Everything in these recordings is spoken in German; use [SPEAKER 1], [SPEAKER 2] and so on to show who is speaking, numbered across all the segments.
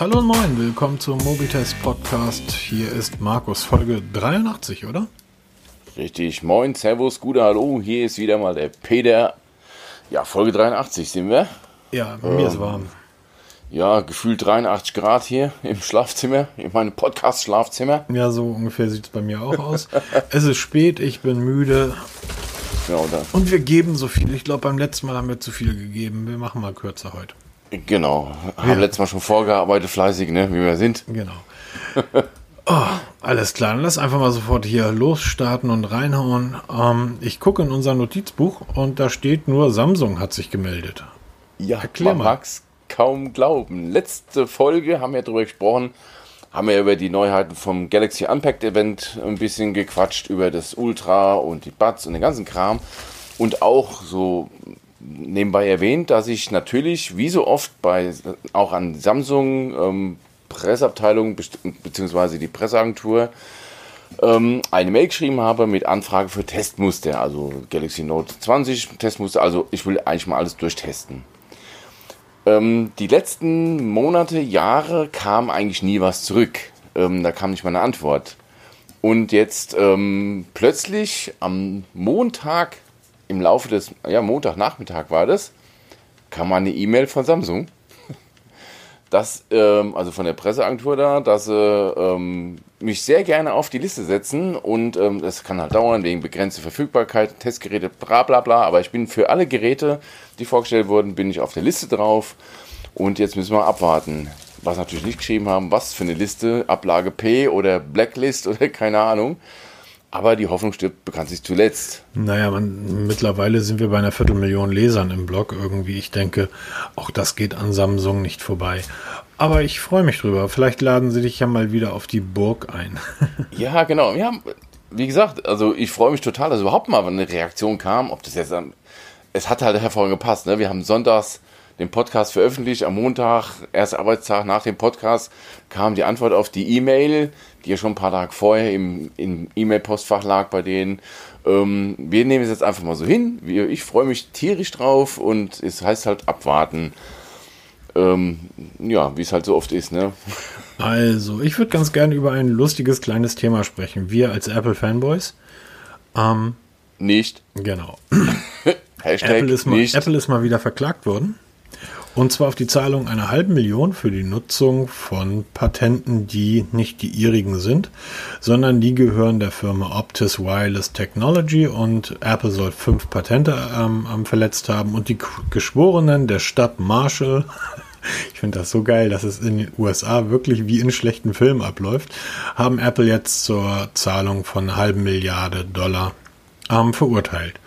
[SPEAKER 1] Hallo und moin, willkommen zum Mobitest Podcast. Hier ist Markus, Folge 83, oder?
[SPEAKER 2] Richtig, moin, Servus, gute Hallo, hier ist wieder mal der Peter. Ja, Folge 83 sind wir.
[SPEAKER 1] Ja, mir ähm, ist warm.
[SPEAKER 2] Ja, gefühlt 83 Grad hier im Schlafzimmer, in meinem Podcast-Schlafzimmer.
[SPEAKER 1] Ja, so ungefähr sieht es bei mir auch aus. es ist spät, ich bin müde. Genau, da. Und wir geben so viel. Ich glaube, beim letzten Mal haben wir zu viel gegeben. Wir machen mal kürzer heute.
[SPEAKER 2] Genau. Haben ja. letztes Mal schon vorgearbeitet, fleißig, ne, wie wir sind.
[SPEAKER 1] Genau. Oh, alles klar, dann lass einfach mal sofort hier losstarten und reinhauen. Ähm, ich gucke in unser Notizbuch und da steht nur, Samsung hat sich gemeldet.
[SPEAKER 2] Ja, Erklär man mag es kaum glauben. Letzte Folge haben wir darüber gesprochen, haben wir über die Neuheiten vom Galaxy Unpacked Event ein bisschen gequatscht, über das Ultra und die Buds und den ganzen Kram. Und auch so nebenbei erwähnt, dass ich natürlich, wie so oft bei auch an Samsung ähm, Presseabteilung bzw. die Presseagentur ähm, eine Mail geschrieben habe mit Anfrage für Testmuster, also Galaxy Note 20 Testmuster. Also ich will eigentlich mal alles durchtesten. Ähm, die letzten Monate, Jahre kam eigentlich nie was zurück. Ähm, da kam nicht mal eine Antwort. Und jetzt ähm, plötzlich am Montag im Laufe des, ja, Montagnachmittag war das, kam eine E-Mail von Samsung, dass, ähm, also von der Presseagentur da, dass sie ähm, mich sehr gerne auf die Liste setzen und ähm, das kann halt dauern wegen begrenzter Verfügbarkeit, Testgeräte, bla bla bla, aber ich bin für alle Geräte, die vorgestellt wurden, bin ich auf der Liste drauf und jetzt müssen wir abwarten. Was natürlich nicht geschrieben haben, was für eine Liste, Ablage P oder Blacklist oder keine Ahnung. Aber die Hoffnung stirbt bekanntlich zuletzt.
[SPEAKER 1] Naja, man, mittlerweile sind wir bei einer Viertelmillion Lesern im Blog irgendwie. Ich denke, auch das geht an Samsung nicht vorbei. Aber ich freue mich drüber. Vielleicht laden sie dich ja mal wieder auf die Burg ein.
[SPEAKER 2] ja, genau. Ja, wie gesagt, also ich freue mich total, dass überhaupt mal eine Reaktion kam. Ob das jetzt, es hat halt hervorragend gepasst. Ne? Wir haben sonntags den Podcast veröffentlicht. Am Montag, erster Arbeitstag nach dem Podcast, kam die Antwort auf die E-Mail, die ja schon ein paar Tage vorher im, im E-Mail-Postfach lag bei denen. Ähm, wir nehmen es jetzt einfach mal so hin. Ich freue mich tierisch drauf und es heißt halt abwarten. Ähm, ja, wie es halt so oft ist, ne?
[SPEAKER 1] Also, ich würde ganz gerne über ein lustiges kleines Thema sprechen. Wir als Apple-Fanboys.
[SPEAKER 2] Ähm, nicht.
[SPEAKER 1] Genau. Apple, ist mal, Apple ist mal wieder verklagt worden. Und zwar auf die Zahlung einer halben Million für die Nutzung von Patenten, die nicht die ihrigen sind, sondern die gehören der Firma Optis Wireless Technology und Apple soll fünf Patente ähm, verletzt haben und die Geschworenen der Stadt Marshall ich finde das so geil, dass es in den USA wirklich wie in schlechten Filmen abläuft, haben Apple jetzt zur Zahlung von halben Milliarde Dollar ähm, verurteilt.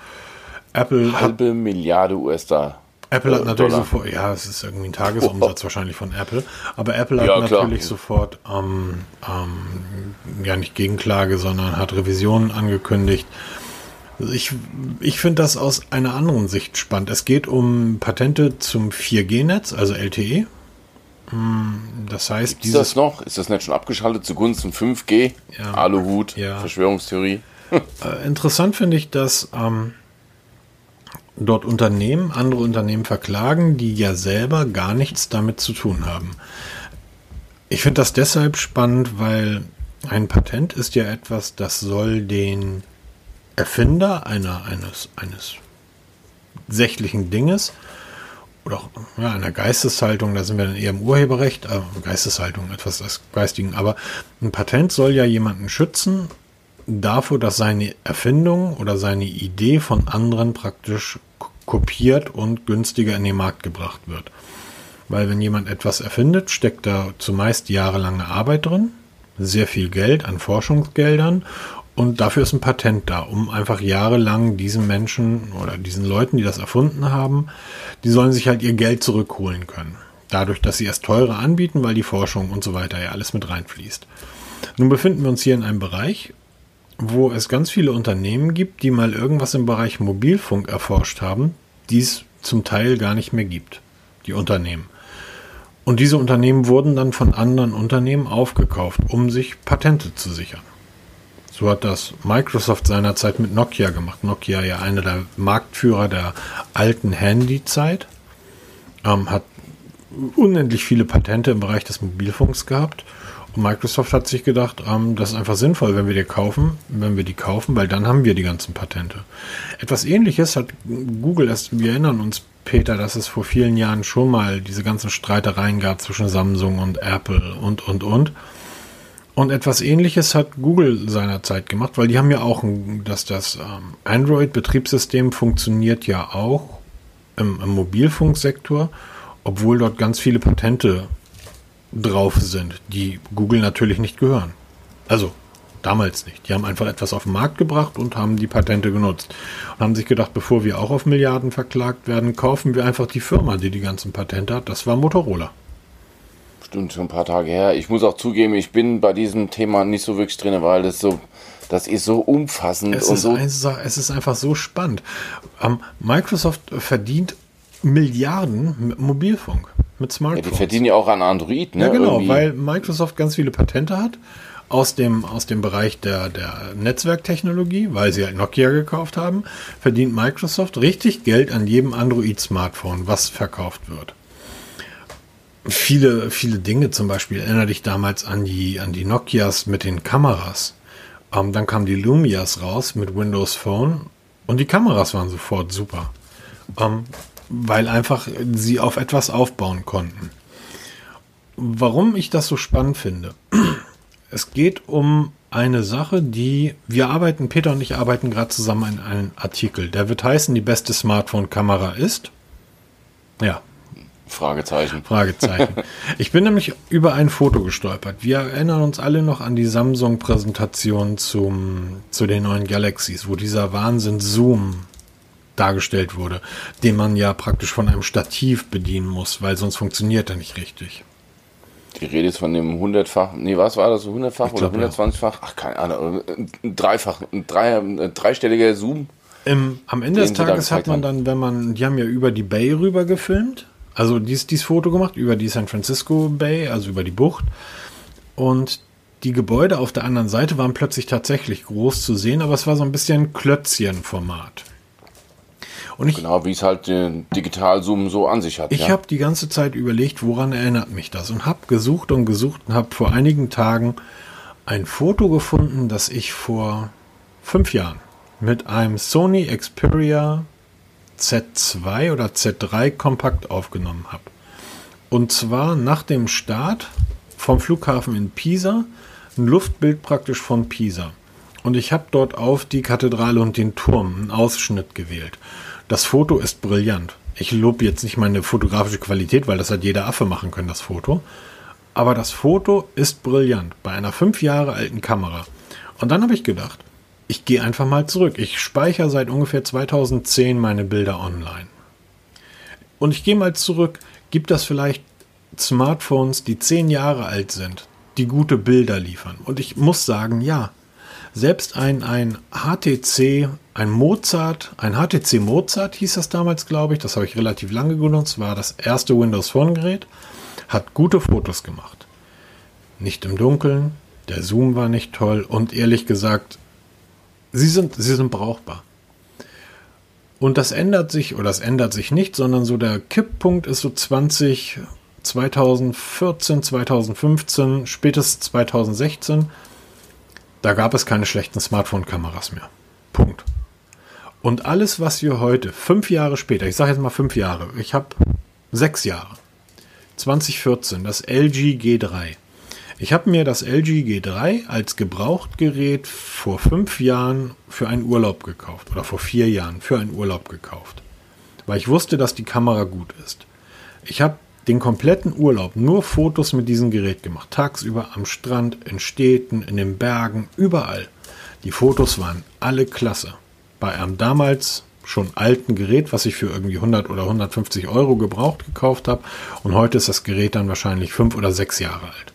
[SPEAKER 2] Apple halbe Milliarde US-Dollar.
[SPEAKER 1] Apple hat natürlich Dollar. sofort, ja, es ist irgendwie ein Tagesumsatz oh. wahrscheinlich von Apple, aber Apple hat ja, natürlich sofort, ähm, ähm, ja nicht Gegenklage, sondern hat Revisionen angekündigt. Also ich, ich finde das aus einer anderen Sicht spannend. Es geht um Patente zum 4G-Netz, also LTE. Hm, das heißt,
[SPEAKER 2] ist das noch? Ist das nicht schon abgeschaltet zugunsten 5G? Ja, Aluhut, ja. Verschwörungstheorie.
[SPEAKER 1] Äh, interessant finde ich, dass ähm, dort Unternehmen, andere Unternehmen verklagen, die ja selber gar nichts damit zu tun haben. Ich finde das deshalb spannend, weil ein Patent ist ja etwas, das soll den Erfinder einer, eines, eines sächlichen Dinges oder auch ja, einer Geisteshaltung, da sind wir dann eher im Urheberrecht, äh, Geisteshaltung, etwas des Geistigen, aber ein Patent soll ja jemanden schützen davor, dass seine Erfindung oder seine Idee von anderen praktisch kopiert und günstiger in den Markt gebracht wird. Weil wenn jemand etwas erfindet, steckt da zumeist jahrelange Arbeit drin, sehr viel Geld an Forschungsgeldern und dafür ist ein Patent da, um einfach jahrelang diesen Menschen oder diesen Leuten, die das erfunden haben, die sollen sich halt ihr Geld zurückholen können. Dadurch, dass sie es teurer anbieten, weil die Forschung und so weiter ja alles mit reinfließt. Nun befinden wir uns hier in einem Bereich, wo es ganz viele Unternehmen gibt, die mal irgendwas im Bereich Mobilfunk erforscht haben, die es zum Teil gar nicht mehr gibt, die Unternehmen. Und diese Unternehmen wurden dann von anderen Unternehmen aufgekauft, um sich Patente zu sichern. So hat das Microsoft seinerzeit mit Nokia gemacht. Nokia ja einer der Marktführer der alten Handyzeit, ähm, hat unendlich viele Patente im Bereich des Mobilfunks gehabt. Microsoft hat sich gedacht, ähm, das ist einfach sinnvoll, wenn wir die kaufen, wenn wir die kaufen, weil dann haben wir die ganzen Patente. Etwas ähnliches hat Google erst, wir erinnern uns, Peter, dass es vor vielen Jahren schon mal diese ganzen Streitereien gab zwischen Samsung und Apple und, und, und. Und etwas ähnliches hat Google seinerzeit gemacht, weil die haben ja auch, ein, dass das ähm, Android-Betriebssystem funktioniert ja auch im, im Mobilfunksektor, obwohl dort ganz viele Patente drauf sind, die Google natürlich nicht gehören. Also damals nicht. Die haben einfach etwas auf den Markt gebracht und haben die Patente genutzt. Und haben sich gedacht, bevor wir auch auf Milliarden verklagt werden, kaufen wir einfach die Firma, die die ganzen Patente hat. Das war Motorola.
[SPEAKER 2] Stimmt, schon ein paar Tage her. Ich muss auch zugeben, ich bin bei diesem Thema nicht so wirklich drin, weil das so, das ist so umfassend
[SPEAKER 1] es
[SPEAKER 2] und
[SPEAKER 1] ist
[SPEAKER 2] so.
[SPEAKER 1] Einfach, es ist einfach so spannend. Ähm, Microsoft verdient Milliarden mit Mobilfunk mit Smartphones.
[SPEAKER 2] Ja, die verdienen ja auch an Android,
[SPEAKER 1] ne? Ja, genau, Irgendwie. weil Microsoft ganz viele Patente hat aus dem, aus dem Bereich der, der Netzwerktechnologie, weil sie halt Nokia gekauft haben, verdient Microsoft richtig Geld an jedem Android-Smartphone, was verkauft wird. Viele, viele Dinge zum Beispiel, erinnere dich damals an die, an die Nokias mit den Kameras. Ähm, dann kamen die Lumias raus mit Windows Phone und die Kameras waren sofort super. Ähm, weil einfach sie auf etwas aufbauen konnten. Warum ich das so spannend finde? Es geht um eine Sache, die wir arbeiten, Peter und ich arbeiten gerade zusammen an einem Artikel. Der wird heißen, die beste Smartphone-Kamera ist. Ja.
[SPEAKER 2] Fragezeichen.
[SPEAKER 1] Fragezeichen. Ich bin nämlich über ein Foto gestolpert. Wir erinnern uns alle noch an die Samsung-Präsentation zum, zu den neuen Galaxies, wo dieser Wahnsinn Zoom dargestellt wurde, den man ja praktisch von einem Stativ bedienen muss, weil sonst funktioniert er nicht richtig.
[SPEAKER 2] Die Rede ist von dem hundertfach, nee, was war das, hundertfach oder hundertzwanzigfach? Ach, keine Ahnung, ein dreifach, ein, drei, ein dreistelliger Zoom.
[SPEAKER 1] Im, am Ende des Tages hat man dann, wenn man, die haben ja über die Bay rüber gefilmt, also dies, dieses Foto gemacht, über die San Francisco Bay, also über die Bucht. Und die Gebäude auf der anderen Seite waren plötzlich tatsächlich groß zu sehen, aber es war so ein bisschen Klötzchenformat.
[SPEAKER 2] Und ich, genau, wie es halt den Digitalzoom so an sich hat.
[SPEAKER 1] Ich ja. habe die ganze Zeit überlegt, woran erinnert mich das und habe gesucht und gesucht und habe vor einigen Tagen ein Foto gefunden, das ich vor fünf Jahren mit einem Sony Xperia Z2 oder Z3 kompakt aufgenommen habe. Und zwar nach dem Start vom Flughafen in Pisa, ein Luftbild praktisch von Pisa. Und ich habe dort auf die Kathedrale und den Turm einen Ausschnitt gewählt. Das Foto ist brillant. Ich lobe jetzt nicht meine fotografische Qualität, weil das hat jeder Affe machen können, das Foto. Aber das Foto ist brillant bei einer fünf Jahre alten Kamera. Und dann habe ich gedacht, ich gehe einfach mal zurück. Ich speichere seit ungefähr 2010 meine Bilder online. Und ich gehe mal zurück. Gibt das vielleicht Smartphones, die zehn Jahre alt sind, die gute Bilder liefern? Und ich muss sagen, ja. Selbst ein, ein HTC, ein Mozart, ein HTC Mozart hieß das damals, glaube ich, das habe ich relativ lange genutzt, war das erste Windows Phone Gerät, hat gute Fotos gemacht. Nicht im Dunkeln, der Zoom war nicht toll. Und ehrlich gesagt, sie sind, sie sind brauchbar. Und das ändert sich, oder das ändert sich nicht, sondern so der Kipppunkt ist so 20, 2014, 2015, spätestens 2016 da gab es keine schlechten Smartphone-Kameras mehr. Punkt. Und alles, was wir heute, fünf Jahre später, ich sage jetzt mal fünf Jahre, ich habe sechs Jahre, 2014, das LG G3. Ich habe mir das LG G3 als Gebrauchtgerät vor fünf Jahren für einen Urlaub gekauft oder vor vier Jahren für einen Urlaub gekauft, weil ich wusste, dass die Kamera gut ist. Ich habe den kompletten Urlaub nur Fotos mit diesem Gerät gemacht. Tagsüber am Strand, in Städten, in den Bergen, überall. Die Fotos waren alle klasse. Bei einem damals schon alten Gerät, was ich für irgendwie 100 oder 150 Euro gebraucht gekauft habe. Und heute ist das Gerät dann wahrscheinlich fünf oder sechs Jahre alt.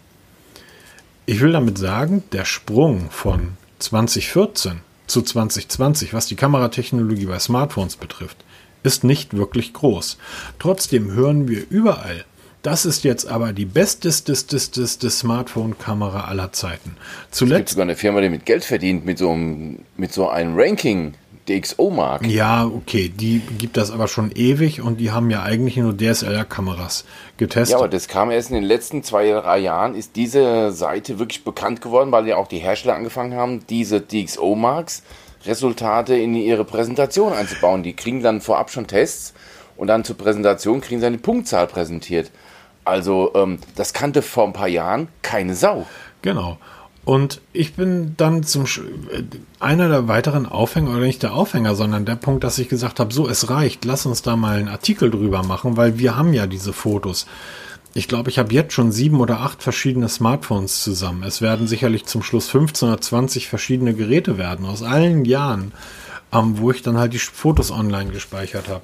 [SPEAKER 1] Ich will damit sagen, der Sprung von 2014 zu 2020, was die Kameratechnologie bei Smartphones betrifft, ist nicht wirklich groß. Trotzdem hören wir überall, das ist jetzt aber die besteste Smartphone-Kamera aller Zeiten.
[SPEAKER 2] Zuletzt es gibt sogar eine Firma, die mit Geld verdient, mit so einem, mit so einem Ranking DxO Mark.
[SPEAKER 1] Ja, okay, die gibt das aber schon ewig und die haben ja eigentlich nur DSLR-Kameras getestet. Ja,
[SPEAKER 2] aber das kam erst in den letzten zwei, drei Jahren, ist diese Seite wirklich bekannt geworden, weil ja auch die Hersteller angefangen haben, diese DxO Marks Resultate in ihre Präsentation einzubauen. Die kriegen dann vorab schon Tests und dann zur Präsentation kriegen sie eine Punktzahl präsentiert. Also ähm, das kannte vor ein paar Jahren keine Sau.
[SPEAKER 1] Genau. Und ich bin dann zum Sch einer der weiteren Aufhänger, oder nicht der Aufhänger, sondern der Punkt, dass ich gesagt habe, so, es reicht, lass uns da mal einen Artikel drüber machen, weil wir haben ja diese Fotos. Ich glaube, ich habe jetzt schon sieben oder acht verschiedene Smartphones zusammen. Es werden sicherlich zum Schluss 15 oder 20 verschiedene Geräte werden aus allen Jahren, ähm, wo ich dann halt die Fotos online gespeichert habe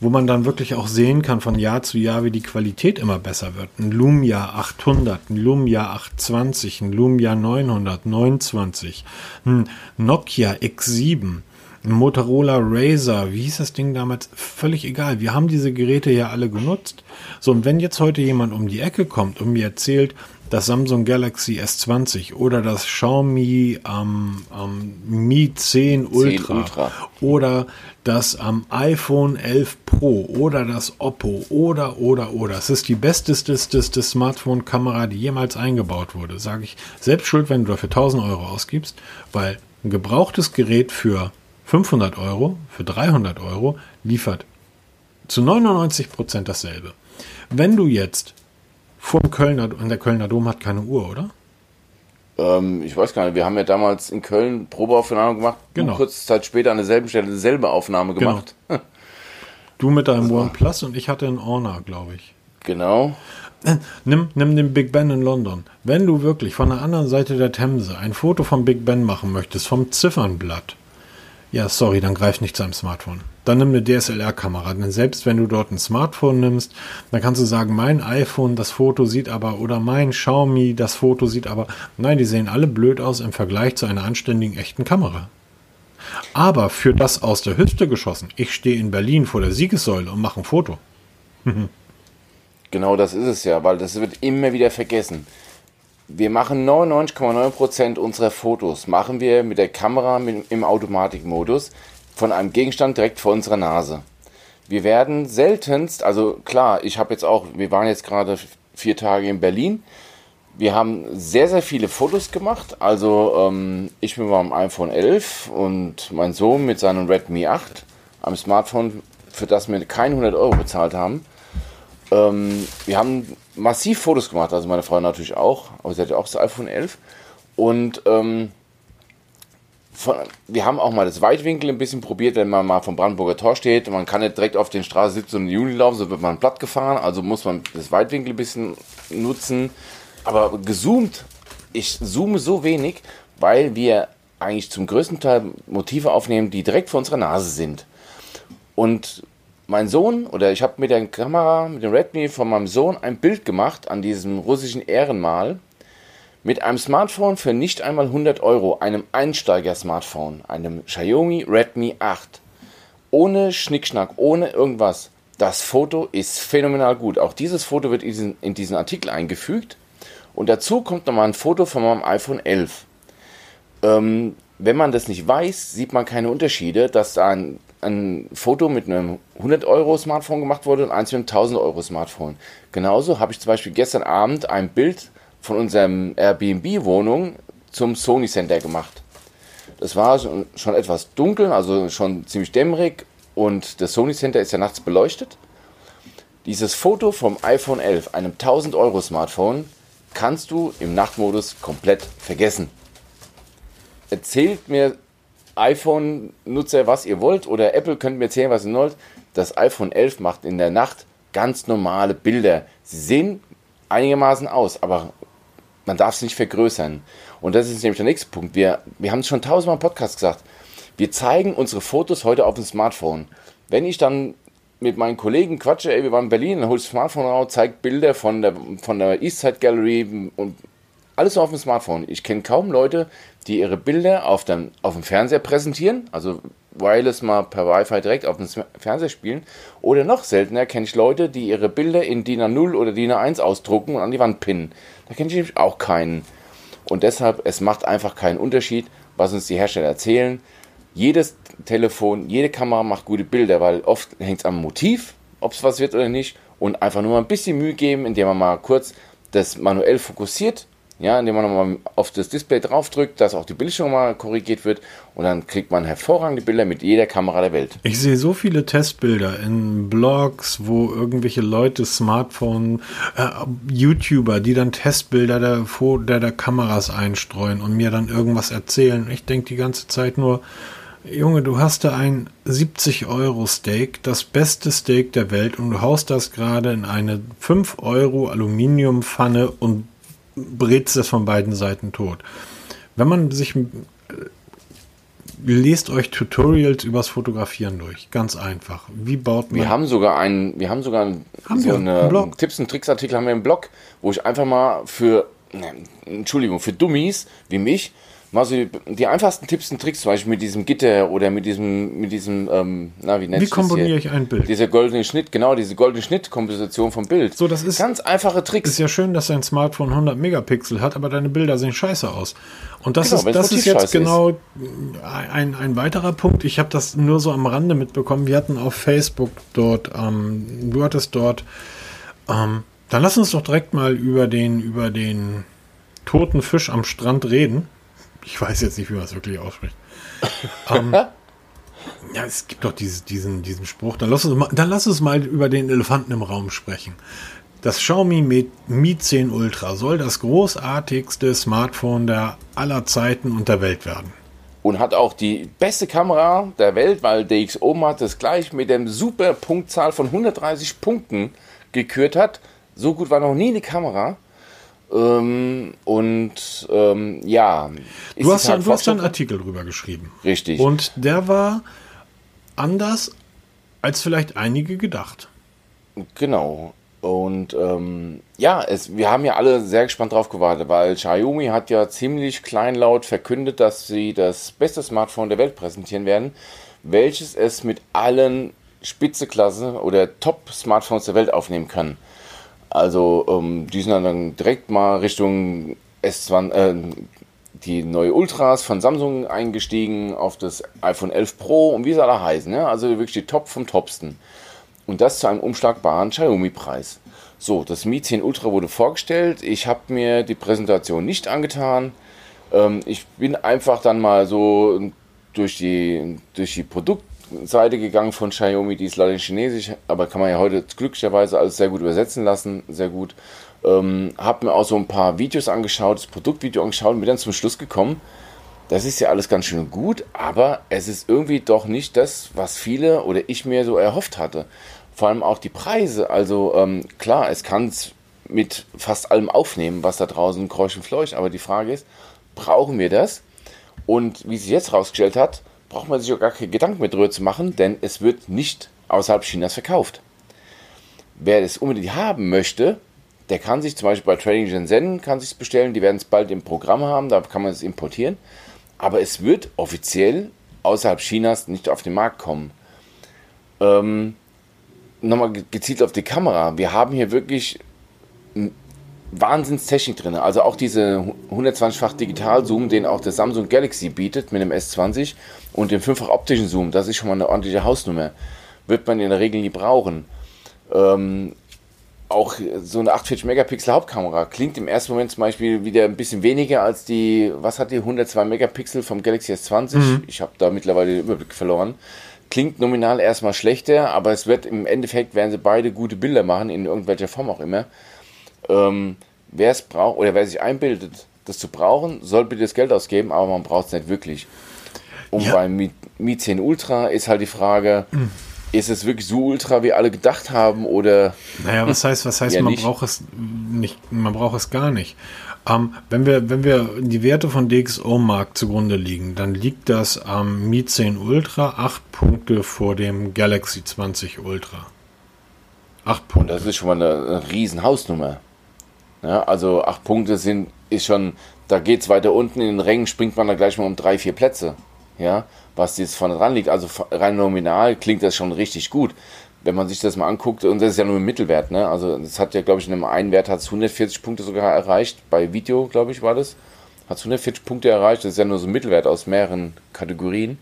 [SPEAKER 1] wo man dann wirklich auch sehen kann von Jahr zu Jahr, wie die Qualität immer besser wird. Ein Lumia 800, ein Lumia 820, ein Lumia 929, ein Nokia X7, ein Motorola Razer, wie hieß das Ding damals? Völlig egal. Wir haben diese Geräte ja alle genutzt. So, und wenn jetzt heute jemand um die Ecke kommt und mir erzählt, das Samsung Galaxy S20 oder das Xiaomi ähm, ähm, Mi 10 Ultra, 10 Ultra, oder das ähm, iPhone 11 Pro oder das Oppo oder oder oder. Es ist die besteste Smartphone-Kamera, die jemals eingebaut wurde. Sage ich selbst schuld, wenn du dafür 1000 Euro ausgibst, weil ein gebrauchtes Gerät für 500 Euro, für 300 Euro liefert zu 99 Prozent dasselbe. Wenn du jetzt vor dem Kölner, und der Kölner Dom hat keine Uhr, oder?
[SPEAKER 2] Ähm, ich weiß gar nicht, wir haben ja damals in Köln Probeaufnahme gemacht,
[SPEAKER 1] genau.
[SPEAKER 2] kurze Zeit später an derselben Stelle dieselbe Aufnahme genau. gemacht. Genau.
[SPEAKER 1] du mit deinem OnePlus und ich hatte einen Honor, glaube ich.
[SPEAKER 2] Genau.
[SPEAKER 1] Nimm, nimm den Big Ben in London. Wenn du wirklich von der anderen Seite der Themse ein Foto vom Big Ben machen möchtest, vom Ziffernblatt, ja, sorry, dann greif nicht zu einem Smartphone. Dann nimm eine DSLR-Kamera. Denn selbst wenn du dort ein Smartphone nimmst, dann kannst du sagen, mein iPhone, das Foto sieht aber, oder mein Xiaomi, das Foto sieht aber. Nein, die sehen alle blöd aus im Vergleich zu einer anständigen, echten Kamera. Aber für das aus der Hüfte geschossen, ich stehe in Berlin vor der Siegessäule und mache ein Foto.
[SPEAKER 2] genau das ist es ja, weil das wird immer wieder vergessen wir machen 99,9% unserer Fotos machen wir mit der Kamera mit, im Automatikmodus von einem Gegenstand direkt vor unserer Nase. Wir werden seltenst, also klar, ich habe jetzt auch, wir waren jetzt gerade vier Tage in Berlin. Wir haben sehr, sehr viele Fotos gemacht. Also ähm, ich bin beim iPhone 11 und mein Sohn mit seinem Redmi 8 am Smartphone, für das wir keine 100 Euro bezahlt haben. Ähm, wir haben massiv Fotos gemacht, also meine Frau natürlich auch, aber sie hat ja auch das iPhone 11. Und ähm, von, wir haben auch mal das Weitwinkel ein bisschen probiert, wenn man mal vom Brandenburger Tor steht. Man kann nicht direkt auf den Straße 17 und Juni laufen, so wird man platt gefahren. Also muss man das Weitwinkel ein bisschen nutzen. Aber gezoomt, ich zoome so wenig, weil wir eigentlich zum größten Teil Motive aufnehmen, die direkt vor unserer Nase sind. Und mein Sohn oder ich habe mit der Kamera, mit dem Redmi von meinem Sohn ein Bild gemacht an diesem russischen Ehrenmal mit einem Smartphone für nicht einmal 100 Euro, einem Einsteiger-Smartphone, einem Xiaomi Redmi 8. Ohne Schnickschnack, ohne irgendwas. Das Foto ist phänomenal gut. Auch dieses Foto wird in diesen, in diesen Artikel eingefügt. Und dazu kommt nochmal ein Foto von meinem iPhone 11. Ähm, wenn man das nicht weiß, sieht man keine Unterschiede, dass da ein ein Foto mit einem 100 Euro Smartphone gemacht wurde und eins mit einem 1000 Euro Smartphone. Genauso habe ich zum Beispiel gestern Abend ein Bild von unserem Airbnb-Wohnung zum Sony Center gemacht. Das war schon etwas dunkel, also schon ziemlich dämmerig und das Sony Center ist ja nachts beleuchtet. Dieses Foto vom iPhone 11, einem 1000 Euro Smartphone, kannst du im Nachtmodus komplett vergessen. Erzählt mir iPhone-Nutzer, was ihr wollt, oder Apple könnt mir erzählen, was ihr wollt. Das iPhone 11 macht in der Nacht ganz normale Bilder. Sie sehen einigermaßen aus, aber man darf es nicht vergrößern. Und das ist nämlich der nächste Punkt. Wir, wir haben es schon tausendmal im Podcast gesagt. Wir zeigen unsere Fotos heute auf dem Smartphone. Wenn ich dann mit meinen Kollegen quatsche, ey, wir waren in Berlin, dann hol ich das Smartphone raus, zeigt Bilder von der, von der Eastside Gallery und alles auf dem Smartphone. Ich kenne kaum Leute, die ihre Bilder auf dem, auf dem Fernseher präsentieren, also wireless mal per Wi-Fi direkt auf dem Fernseher spielen. Oder noch seltener kenne ich Leute, die ihre Bilder in DIN A0 oder DIN A1 ausdrucken und an die Wand pinnen. Da kenne ich nämlich auch keinen. Und deshalb, es macht einfach keinen Unterschied, was uns die Hersteller erzählen. Jedes Telefon, jede Kamera macht gute Bilder, weil oft hängt es am Motiv, ob es was wird oder nicht. Und einfach nur mal ein bisschen Mühe geben, indem man mal kurz das manuell fokussiert ja, indem man nochmal auf das Display draufdrückt, dass auch die Bildschirm mal korrigiert wird und dann kriegt man hervorragende Bilder mit jeder Kamera der Welt.
[SPEAKER 1] Ich sehe so viele Testbilder in Blogs, wo irgendwelche Leute Smartphone, äh, YouTuber, die dann Testbilder der, der, der Kameras einstreuen und mir dann irgendwas erzählen. Ich denke die ganze Zeit nur, Junge, du hast da ein 70 Euro Steak, das beste Steak der Welt und du haust das gerade in eine 5 Euro Aluminiumpfanne und brätst es von beiden Seiten tot. Wenn man sich äh, lest euch Tutorials übers Fotografieren durch, ganz einfach. Wie baut
[SPEAKER 2] man? Wir haben sogar einen, wir haben sogar einen, haben so eine Tipps und Tricks Artikel haben wir im Blog, wo ich einfach mal für ne, Entschuldigung, für Dummies wie mich mal so die, die, einfachsten Tipps und Tricks, zum Beispiel mit diesem Gitter oder mit diesem, mit diesem, ähm,
[SPEAKER 1] na, wie nennt Wie komponiere ich ein Bild?
[SPEAKER 2] Dieser goldene Schnitt, genau, diese goldene Schnittkomposition vom Bild.
[SPEAKER 1] So, das ist.
[SPEAKER 2] Ganz einfache Tricks.
[SPEAKER 1] Ist ja schön, dass dein Smartphone 100 Megapixel hat, aber deine Bilder sehen scheiße aus. Und das genau, ist, das ist jetzt genau ist. ein, ein weiterer Punkt. Ich habe das nur so am Rande mitbekommen. Wir hatten auf Facebook dort, ähm, du hattest dort, ähm, dann lass uns doch direkt mal über den, über den toten Fisch am Strand reden. Ich weiß jetzt nicht, wie man es wirklich ausspricht. ähm, ja, es gibt doch dieses, diesen, diesen Spruch. Dann lass, uns mal, dann lass uns mal über den Elefanten im Raum sprechen. Das Xiaomi Mi 10 Ultra soll das großartigste Smartphone der aller Zeiten und der Welt werden.
[SPEAKER 2] Und hat auch die beste Kamera der Welt, weil DxO hat das gleich mit dem super Punktzahl von 130 Punkten gekürt hat. So gut war noch nie eine Kamera. Ähm, und ähm, ja.
[SPEAKER 1] Du hast, halt du hast einen Artikel drüber geschrieben.
[SPEAKER 2] Richtig.
[SPEAKER 1] Und der war anders als vielleicht einige gedacht.
[SPEAKER 2] Genau. Und ähm, ja, es, wir haben ja alle sehr gespannt drauf gewartet, weil Xiaomi hat ja ziemlich kleinlaut verkündet, dass sie das beste Smartphone der Welt präsentieren werden, welches es mit allen Spitzeklasse oder Top-Smartphones der Welt aufnehmen kann. Also ähm, die sind dann direkt mal Richtung S20, äh, die neue Ultras von Samsung eingestiegen auf das iPhone 11 Pro und wie sie alle heißen. Ne? Also wirklich die Top vom Topsten. Und das zu einem umschlagbaren Xiaomi-Preis. So, das Mi 10 Ultra wurde vorgestellt. Ich habe mir die Präsentation nicht angetan. Ähm, ich bin einfach dann mal so durch die, durch die Produkt Seite gegangen von Xiaomi, die ist leider in Chinesisch, aber kann man ja heute glücklicherweise alles sehr gut übersetzen lassen, sehr gut. Ähm, hab mir auch so ein paar Videos angeschaut, das Produktvideo angeschaut und bin dann zum Schluss gekommen, das ist ja alles ganz schön gut, aber es ist irgendwie doch nicht das, was viele oder ich mir so erhofft hatte. Vor allem auch die Preise. Also ähm, klar, es kann es mit fast allem aufnehmen, was da draußen kreucht und fleucht, aber die Frage ist, brauchen wir das? Und wie sich jetzt herausgestellt hat, braucht man sich auch gar keine Gedanken mehr drüber zu machen, denn es wird nicht außerhalb Chinas verkauft. Wer es unbedingt haben möchte, der kann sich zum Beispiel bei Trading Shenzhen kann sich bestellen. Die werden es bald im Programm haben, da kann man es importieren. Aber es wird offiziell außerhalb Chinas nicht auf den Markt kommen. Ähm, Nochmal gezielt auf die Kamera. Wir haben hier wirklich Wahnsinnstechnik drin. Also auch diese 120-fach Digital-Zoom, den auch der Samsung Galaxy bietet mit dem S20 und dem 5-fach optischen Zoom, das ist schon mal eine ordentliche Hausnummer. Wird man in der Regel nie brauchen. Ähm, auch so eine 48 Megapixel Hauptkamera klingt im ersten Moment zum Beispiel wieder ein bisschen weniger als die, was hat die 102 Megapixel vom Galaxy S20? Mhm. Ich habe da mittlerweile den Überblick verloren. Klingt nominal erstmal schlechter, aber es wird im Endeffekt werden sie beide gute Bilder machen, in irgendwelcher Form auch immer. Ähm, wer es braucht oder wer sich einbildet, das zu brauchen, soll bitte das Geld ausgeben, aber man braucht es nicht wirklich. Und ja. beim Mi, Mi 10 Ultra ist halt die Frage, mhm. ist es wirklich so ultra, wie alle gedacht haben oder?
[SPEAKER 1] Naja, was heißt, was heißt, man nicht? braucht es nicht, man braucht es gar nicht. Ähm, wenn wir, wenn wir die Werte von DxO Mark zugrunde liegen, dann liegt das am ähm, Mi 10 Ultra 8 Punkte vor dem Galaxy 20 Ultra.
[SPEAKER 2] 8 Punkte. Und das ist schon mal eine, eine riesen Hausnummer. Ja, also acht Punkte sind, ist schon, da geht es weiter unten in den Rängen, springt man da gleich mal um drei, vier Plätze. Ja, was jetzt vorne dran liegt. Also rein nominal klingt das schon richtig gut. Wenn man sich das mal anguckt, und das ist ja nur ein Mittelwert, ne? Also das hat ja, glaube ich, in einem einen Wert hat es 140 Punkte sogar erreicht. Bei Video, glaube ich, war das. Hat es 140 Punkte erreicht. Das ist ja nur so ein Mittelwert aus mehreren Kategorien.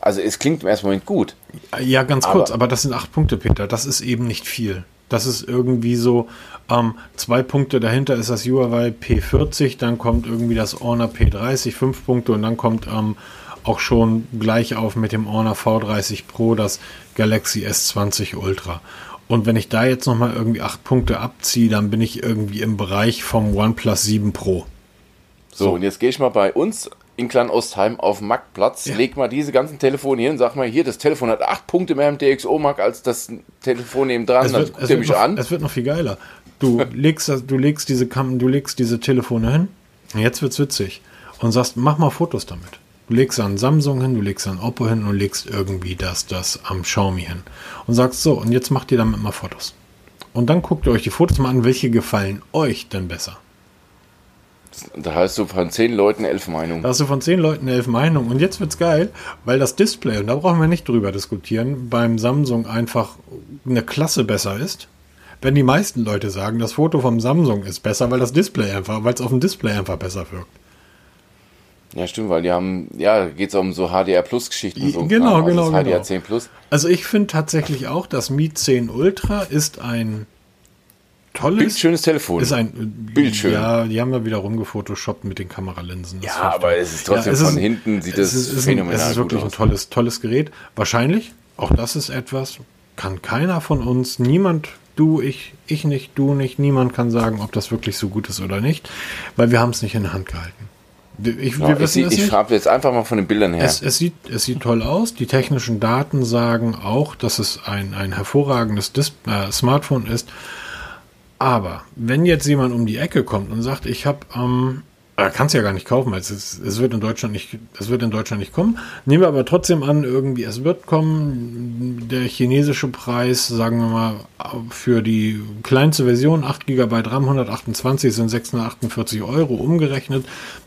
[SPEAKER 2] Also es klingt im ersten Moment gut.
[SPEAKER 1] Ja, ganz aber, kurz, aber das sind acht Punkte, Peter. Das ist eben nicht viel. Das ist irgendwie so, ähm, zwei Punkte dahinter ist das Huawei P40, dann kommt irgendwie das Honor P30, fünf Punkte und dann kommt ähm, auch schon gleich auf mit dem Honor V30 Pro das Galaxy S20 Ultra. Und wenn ich da jetzt nochmal irgendwie acht Punkte abziehe, dann bin ich irgendwie im Bereich vom OnePlus 7 Pro.
[SPEAKER 2] So, so. und jetzt gehe ich mal bei uns in Klein-Ostheim auf dem Marktplatz, ja. leg mal diese ganzen Telefone hin, sag mal hier, das Telefon hat acht Punkte mehr im DxO-Markt als das Telefon neben dran,
[SPEAKER 1] es wird, dann guckt mich noch, an. Es wird noch viel geiler. Du legst, du legst diese Kam du legst diese Telefone hin, und jetzt wird's witzig, und sagst, mach mal Fotos damit. Du legst an Samsung hin, du legst an Oppo hin und legst irgendwie das, das am Xiaomi hin. Und sagst so, und jetzt macht ihr damit mal Fotos. Und dann guckt ihr euch die Fotos mal an, welche gefallen euch denn besser.
[SPEAKER 2] Da hast du von zehn Leuten elf Meinungen.
[SPEAKER 1] Da hast du von zehn Leuten elf Meinungen. Und jetzt wird's geil, weil das Display, und da brauchen wir nicht drüber diskutieren, beim Samsung einfach eine Klasse besser ist. Wenn die meisten Leute sagen, das Foto vom Samsung ist besser, weil das Display einfach, weil es auf dem Display einfach besser wirkt.
[SPEAKER 2] Ja, stimmt, weil die haben, ja, geht es um so HDR Plus Geschichten. So
[SPEAKER 1] genau, also
[SPEAKER 2] genau, HDR 10 Plus.
[SPEAKER 1] Also ich finde tatsächlich auch, das Mi 10 Ultra ist ein tolles.
[SPEAKER 2] Bildschönes Telefon.
[SPEAKER 1] Ist ein Bildschön. Ja, die haben ja wieder rumgefotoshoppt mit den Kameralinsen.
[SPEAKER 2] Das ja, aber es ist trotzdem ja, es von ist, hinten sieht es,
[SPEAKER 1] es phänomenal Es ist wirklich ein tolles, tolles Gerät. Wahrscheinlich, auch das ist etwas, kann keiner von uns, niemand, du, ich, ich nicht, du nicht, niemand kann sagen, ob das wirklich so gut ist oder nicht, weil wir haben es nicht in der Hand gehalten.
[SPEAKER 2] Ich, ja, ich, ich frage jetzt einfach mal von den Bildern her.
[SPEAKER 1] Es, es, sieht, es sieht toll aus. Die technischen Daten sagen auch, dass es ein, ein hervorragendes Dis äh, Smartphone ist. Aber wenn jetzt jemand um die Ecke kommt und sagt, ich habe ähm, äh, kannst ja gar nicht kaufen, weil es, ist, es wird in Deutschland nicht, es wird in Deutschland nicht kommen. Nehmen wir aber trotzdem an, irgendwie es wird kommen. Der chinesische Preis, sagen wir mal, für die kleinste Version 8 GB RAM 128 sind 648 Euro umgerechnet.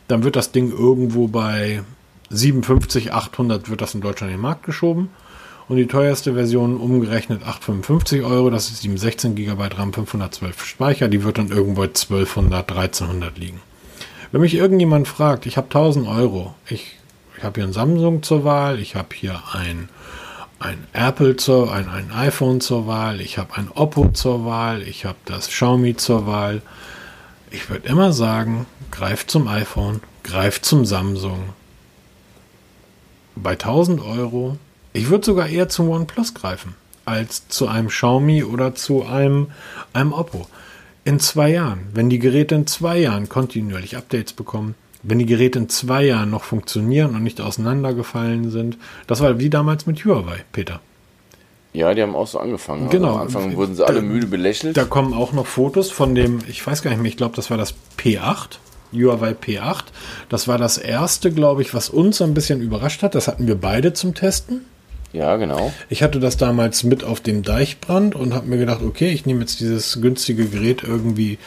[SPEAKER 1] Dann wird das Ding irgendwo bei 57, 800 wird das in Deutschland in den Markt geschoben. Und die teuerste Version umgerechnet 855 Euro, das ist 16 GB RAM, 512 Speicher, die wird dann irgendwo 1200, 1300 liegen. Wenn mich irgendjemand fragt, ich habe 1000 Euro, ich, ich habe hier ein Samsung zur Wahl, ich habe hier ein, ein Apple zur, ein, ein iPhone zur Wahl, ich habe ein Oppo zur Wahl, ich habe das Xiaomi zur Wahl. Ich würde immer sagen, greift zum iPhone, greift zum Samsung. Bei 1000 Euro ich würde sogar eher zum OnePlus greifen, als zu einem Xiaomi oder zu einem, einem Oppo. In zwei Jahren, wenn die Geräte in zwei Jahren kontinuierlich Updates bekommen, wenn die Geräte in zwei Jahren noch funktionieren und nicht auseinandergefallen sind, das war wie damals mit Huawei, Peter.
[SPEAKER 2] Ja, die haben auch so angefangen.
[SPEAKER 1] Genau. Also
[SPEAKER 2] am Anfang wurden sie alle da, müde belächelt.
[SPEAKER 1] Da kommen auch noch Fotos von dem, ich weiß gar nicht mehr, ich glaube, das war das P8, Huawei P8. Das war das erste, glaube ich, was uns ein bisschen überrascht hat. Das hatten wir beide zum Testen.
[SPEAKER 2] Ja, genau.
[SPEAKER 1] Ich hatte das damals mit auf dem Deichbrand und habe mir gedacht, okay, ich nehme jetzt dieses günstige Gerät irgendwie.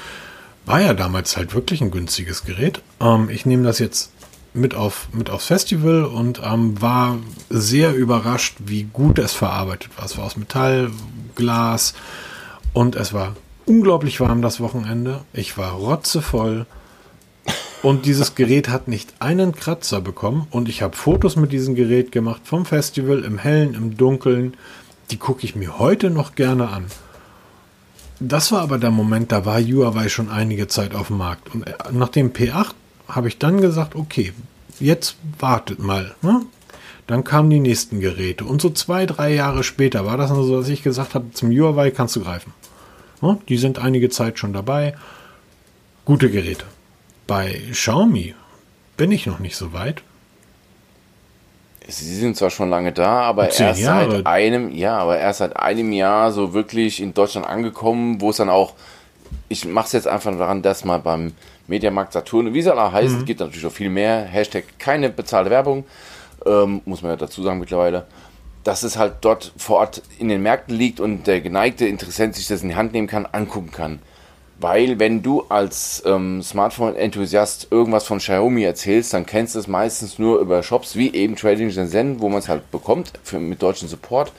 [SPEAKER 1] War ja damals halt wirklich ein günstiges Gerät. Ähm, ich nehme das jetzt mit auf mit aufs Festival und ähm, war sehr überrascht, wie gut es verarbeitet war. Es war aus Metall, Glas und es war unglaublich warm das Wochenende. Ich war rotzevoll. Und dieses Gerät hat nicht einen Kratzer bekommen. Und ich habe Fotos mit diesem Gerät gemacht vom Festival, im Hellen, im Dunkeln. Die gucke ich mir heute noch gerne an. Das war aber der Moment, da war Huawei schon einige Zeit auf dem Markt. Und äh, nach dem P8 habe ich dann gesagt, okay, jetzt wartet mal. Ne? Dann kamen die nächsten Geräte. Und so zwei, drei Jahre später war das nur so, dass ich gesagt habe, zum Huawei kannst du greifen. Ne? Die sind einige Zeit schon dabei. Gute Geräte. Bei Xiaomi bin ich noch nicht so weit.
[SPEAKER 2] Sie sind zwar schon lange da, aber erst Jahre. seit einem, ja, aber erst seit einem Jahr so wirklich in Deutschland angekommen, wo es dann auch, ich mache es jetzt einfach daran, dass mal beim Mediamarkt Saturn, wie es auch heißt, mhm. es gibt natürlich auch viel mehr, Hashtag keine bezahlte Werbung, ähm, muss man ja dazu sagen mittlerweile, dass es halt dort vor Ort in den Märkten liegt und der geneigte Interessent sich das in die Hand nehmen kann, angucken kann. Weil wenn du als ähm, Smartphone-Enthusiast irgendwas von Xiaomi erzählst, dann kennst du es meistens nur über Shops wie eben Trading Shenzhen, wo man es halt bekommt für, mit deutschem Support.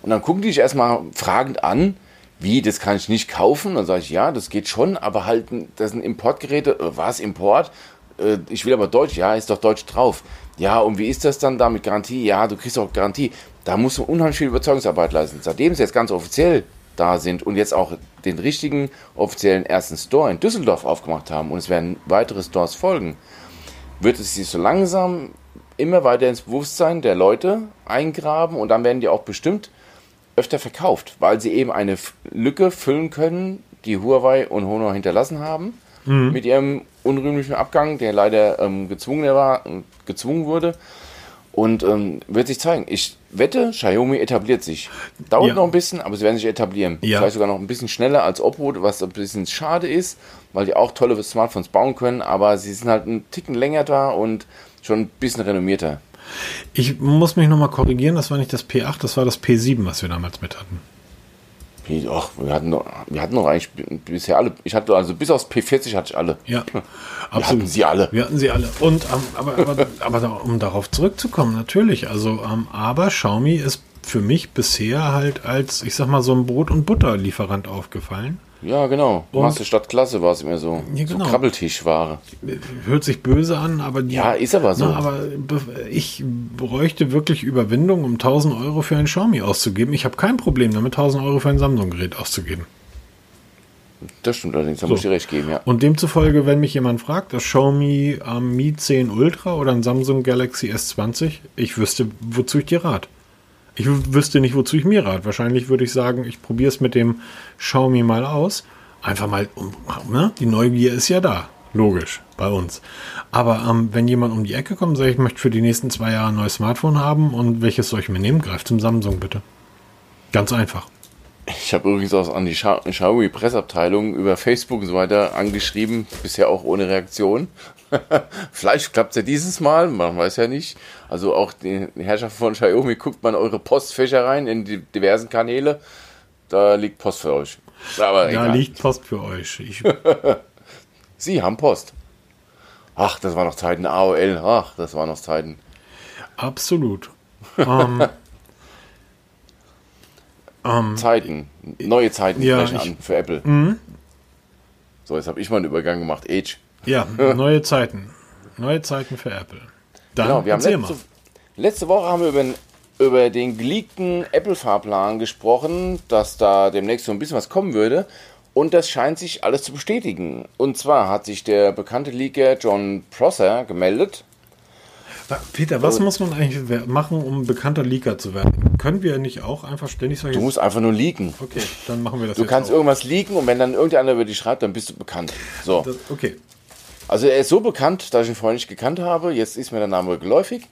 [SPEAKER 2] Und dann gucken die dich erstmal fragend an, wie, das kann ich nicht kaufen? Dann sage ich, ja, das geht schon, aber halt, das sind Importgeräte, äh, was Import? Äh, ich will aber Deutsch, ja, ist doch Deutsch drauf. Ja, und wie ist das dann da mit Garantie? Ja, du kriegst auch Garantie. Da musst du unheimlich viel Überzeugungsarbeit leisten. Seitdem sie jetzt ganz offiziell da sind und jetzt auch den richtigen offiziellen ersten Store in Düsseldorf aufgemacht haben und es werden weitere Stores folgen, wird es sich so langsam immer weiter ins Bewusstsein der Leute eingraben und dann werden die auch bestimmt öfter verkauft, weil sie eben eine Lücke füllen können, die Huawei und Honor hinterlassen haben mhm. mit ihrem unrühmlichen Abgang, der leider ähm, gezwungen, war, gezwungen wurde. Und ähm, wird sich zeigen. Ich wette, Xiaomi etabliert sich. Dauert ja. noch ein bisschen, aber sie werden sich etablieren. Ja. Vielleicht sogar noch ein bisschen schneller als Oppo, was ein bisschen schade ist, weil die auch tolle Smartphones bauen können, aber sie sind halt einen Ticken länger da und schon ein bisschen renommierter.
[SPEAKER 1] Ich muss mich nochmal korrigieren, das war nicht das P8, das war das P7, was wir damals mit hatten.
[SPEAKER 2] Ach, wir hatten noch, wir hatten noch eigentlich bisher alle. Ich hatte also bis aufs P40 hatte ich alle.
[SPEAKER 1] Ja,
[SPEAKER 2] wir absolut. hatten sie alle.
[SPEAKER 1] Wir hatten sie alle. Und ähm, aber, aber, aber um darauf zurückzukommen, natürlich. Also, ähm, aber Xiaomi ist für mich bisher halt als, ich sag mal, so ein Brot- und Butterlieferant aufgefallen.
[SPEAKER 2] Ja, genau. Und Masse statt Klasse war es immer so. Ja, genau. So Krabbeltischware.
[SPEAKER 1] Hört sich böse an, aber
[SPEAKER 2] die, Ja, ist aber so.
[SPEAKER 1] Na, aber ich bräuchte wirklich Überwindung, um 1000 Euro für ein Xiaomi auszugeben. Ich habe kein Problem damit, 1000 Euro für ein Samsung-Gerät auszugeben.
[SPEAKER 2] Das stimmt allerdings, da so. muss ich dir recht geben, ja.
[SPEAKER 1] Und demzufolge, wenn mich jemand fragt, das Xiaomi Mi 10 Ultra oder ein Samsung Galaxy S20, ich wüsste, wozu ich dir rat. Ich wüsste nicht, wozu ich mir rate. Wahrscheinlich würde ich sagen, ich probiere es mit dem Xiaomi mal aus. Einfach mal, ne? die Neugier ist ja da. Logisch, bei uns. Aber ähm, wenn jemand um die Ecke kommt und sagt, ich möchte für die nächsten zwei Jahre ein neues Smartphone haben und welches soll ich mir nehmen, greift zum Samsung bitte. Ganz einfach.
[SPEAKER 2] Ich habe übrigens auch an die Xiaomi Pressabteilung über Facebook und so weiter angeschrieben, bisher auch ohne Reaktion. Vielleicht klappt es ja dieses Mal, man weiß ja nicht. Also auch die Herrschaft von Xiaomi, guckt man eure Postfächer rein in die diversen Kanäle. Da liegt Post für euch.
[SPEAKER 1] Aber da egal. liegt Post für euch.
[SPEAKER 2] Sie haben Post. Ach, das war noch Zeiten AOL. Ach, das war noch Zeiten.
[SPEAKER 1] Absolut. ähm,
[SPEAKER 2] um, ähm, Zeiten. Neue Zeiten ja, brechen an für Apple. Mhm. So, jetzt habe ich mal einen Übergang gemacht. Age.
[SPEAKER 1] Ja, neue Zeiten. Neue Zeiten für Apple.
[SPEAKER 2] Dann genau, wir haben letzte, letzte, Woche haben wir über, über den geleakten Apple-Fahrplan gesprochen, dass da demnächst so ein bisschen was kommen würde. Und das scheint sich alles zu bestätigen. Und zwar hat sich der bekannte Leaker John Prosser gemeldet
[SPEAKER 1] Peter, was muss man eigentlich machen, um bekannter Leaker zu werden? Können wir nicht auch einfach ständig
[SPEAKER 2] sagen? Du musst einfach nur leaken.
[SPEAKER 1] Okay, dann machen wir das.
[SPEAKER 2] Du kannst auch. irgendwas leaken und wenn dann irgendeiner über dich schreibt, dann bist du bekannt. So.
[SPEAKER 1] Das, okay.
[SPEAKER 2] Also er ist so bekannt, dass ich ihn vorher nicht gekannt habe. Jetzt ist mir der Name geläufig.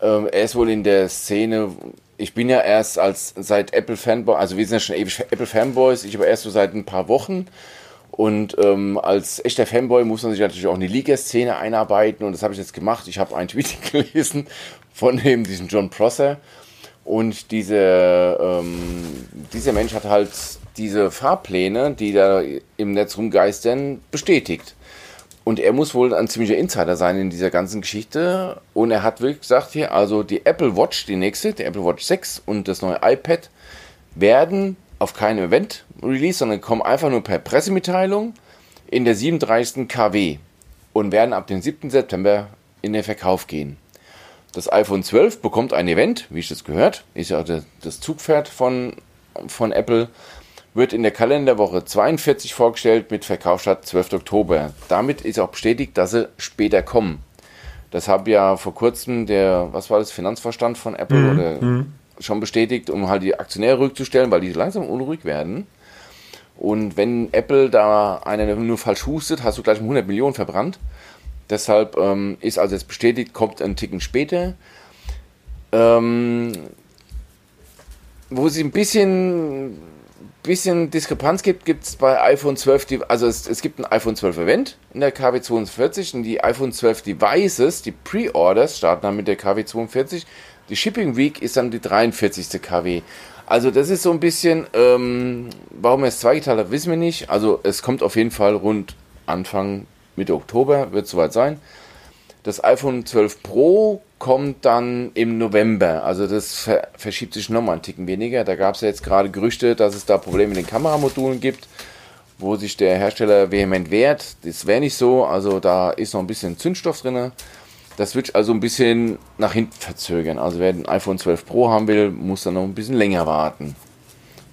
[SPEAKER 2] Ähm, er ist wohl in der Szene. Ich bin ja erst als seit Apple Fanboy, also wir sind ja schon ewig Apple Fanboys. Ich aber erst so seit ein paar Wochen und ähm, als echter Fanboy muss man sich natürlich auch in die Liga-Szene einarbeiten und das habe ich jetzt gemacht. Ich habe einen Tweet gelesen von eben diesem John Prosser und diese, ähm, dieser Mensch hat halt diese Fahrpläne, die da im Netz rumgeistern, bestätigt. Und er muss wohl ein ziemlicher Insider sein in dieser ganzen Geschichte. Und er hat wirklich gesagt hier, also die Apple Watch, die nächste, die Apple Watch 6 und das neue iPad werden auf keinem Event Release, sondern kommen einfach nur per Pressemitteilung in der 37. KW und werden ab dem 7. September in den Verkauf gehen. Das iPhone 12 bekommt ein Event, wie ich das gehört, ist ja das Zugpferd von, von Apple, wird in der Kalenderwoche 42 vorgestellt mit Verkaufsstart 12. Oktober. Damit ist auch bestätigt, dass sie später kommen. Das habe ja vor kurzem der, was war das, Finanzvorstand von Apple mhm. oder mhm schon bestätigt, um halt die Aktionäre rückzustellen, weil die langsam unruhig werden. Und wenn Apple da einer nur falsch hustet, hast du gleich 100 Millionen verbrannt. Deshalb ähm, ist also jetzt bestätigt, kommt ein Ticken später. Ähm, wo sie ein bisschen, bisschen Diskrepanz gibt, gibt es bei iPhone 12, die, also es, es, gibt ein iPhone 12 Event in der KW 42 und die iPhone 12 Devices, die Pre-Orders starten dann mit der KW 42 die Shipping Week ist dann die 43. KW. Also das ist so ein bisschen, ähm, warum er es zweigeteilt hat, wissen wir nicht. Also es kommt auf jeden Fall rund Anfang Mitte Oktober, wird soweit sein. Das iPhone 12 Pro kommt dann im November. Also das ver verschiebt sich nochmal einen Ticken weniger. Da gab es ja jetzt gerade Gerüchte, dass es da Probleme mit den Kameramodulen gibt, wo sich der Hersteller vehement wehrt. Das wäre nicht so. Also da ist noch ein bisschen Zündstoff drin. Das wird also ein bisschen nach hinten verzögern. Also wer ein iPhone 12 Pro haben will, muss dann noch ein bisschen länger warten.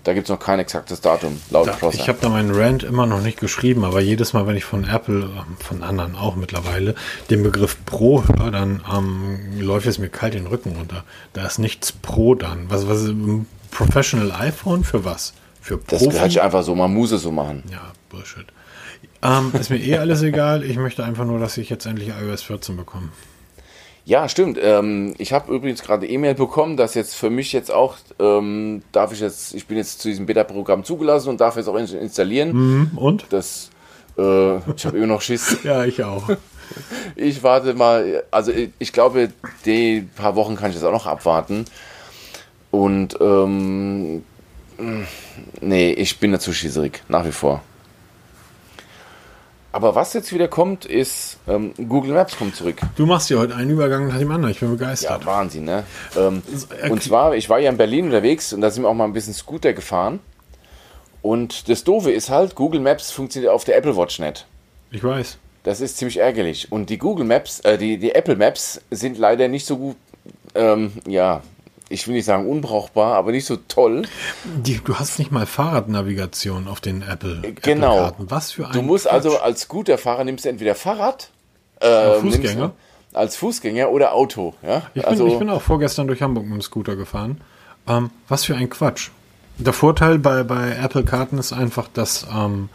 [SPEAKER 2] Da gibt es noch kein exaktes Datum, laut
[SPEAKER 1] da, Ich habe da meinen Rant immer noch nicht geschrieben, aber jedes Mal, wenn ich von Apple, ähm, von anderen auch mittlerweile, den Begriff Pro höre, dann ähm, läuft es mir kalt den Rücken runter. Da ist nichts Pro dann. Was, was Professional iPhone für was? Für
[SPEAKER 2] Profi? Das gehört sich einfach so, man muss es so machen.
[SPEAKER 1] Ja, Bullshit. Ähm, ist mir eh alles egal. Ich möchte einfach nur, dass ich jetzt endlich iOS 14 bekomme.
[SPEAKER 2] Ja, stimmt. Ähm, ich habe übrigens gerade E-Mail bekommen, dass jetzt für mich jetzt auch, ähm, darf ich jetzt, ich bin jetzt zu diesem Beta-Programm zugelassen und darf jetzt auch installieren.
[SPEAKER 1] Mhm, und?
[SPEAKER 2] Das, äh, ich habe immer noch Schiss.
[SPEAKER 1] ja, ich auch.
[SPEAKER 2] Ich warte mal, also ich, glaube, die paar Wochen kann ich jetzt auch noch abwarten. Und, ähm, nee, ich bin dazu schießerig, nach wie vor. Aber was jetzt wieder kommt, ist ähm, Google Maps kommt zurück.
[SPEAKER 1] Du machst ja heute einen Übergang nach dem anderen. Ich bin begeistert.
[SPEAKER 2] Ja, Wahnsinn, ne? Ähm, und zwar, ich war ja in Berlin unterwegs und da sind wir auch mal ein bisschen Scooter gefahren. Und das Doofe ist halt, Google Maps funktioniert auf der Apple Watch nicht.
[SPEAKER 1] Ich weiß.
[SPEAKER 2] Das ist ziemlich ärgerlich. Und die Google Maps, äh, die, die Apple Maps sind leider nicht so gut, ähm, ja, ich will nicht sagen unbrauchbar, aber nicht so toll.
[SPEAKER 1] Die, du hast nicht mal Fahrradnavigation auf den Apple.
[SPEAKER 2] Äh, genau.
[SPEAKER 1] Apple Was für ein.
[SPEAKER 2] Du musst also Quatsch. also als guter Fahrer nimmst du entweder Fahrrad,
[SPEAKER 1] äh, Fußgänger,
[SPEAKER 2] als Fußgänger oder Auto. Ja?
[SPEAKER 1] Ich, bin, also, ich bin auch vorgestern durch Hamburg mit dem Scooter gefahren. Ähm, was für ein Quatsch. Der Vorteil bei, bei Apple-Karten ist einfach, dass, ähm,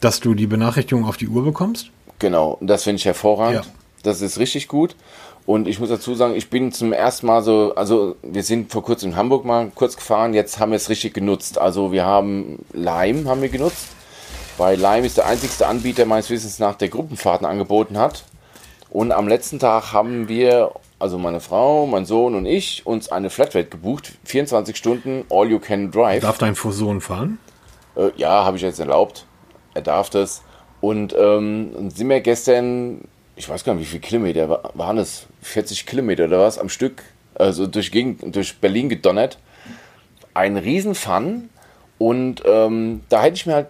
[SPEAKER 1] dass du die Benachrichtigung auf die Uhr bekommst.
[SPEAKER 2] Genau, das finde ich hervorragend. Ja. Das ist richtig gut. Und ich muss dazu sagen, ich bin zum ersten Mal so, also wir sind vor kurzem in Hamburg mal kurz gefahren, jetzt haben wir es richtig genutzt. Also wir haben Lime haben wir genutzt, weil Lime ist der einzigste Anbieter meines Wissens nach, der Gruppenfahrten angeboten hat. Und am letzten Tag haben wir, also meine Frau, mein Sohn und ich, uns eine Flatrate gebucht, 24 Stunden All You Can Drive.
[SPEAKER 1] Darf dein Sohn fahren?
[SPEAKER 2] Äh, ja, habe ich jetzt erlaubt. Er darf das. Und ähm, sind wir gestern ich weiß gar nicht, wie viele Kilometer waren es? 40 Kilometer oder was am Stück, also durch, Gegend, durch Berlin gedonnert. Ein Riesenfun und ähm, da hätte ich mir halt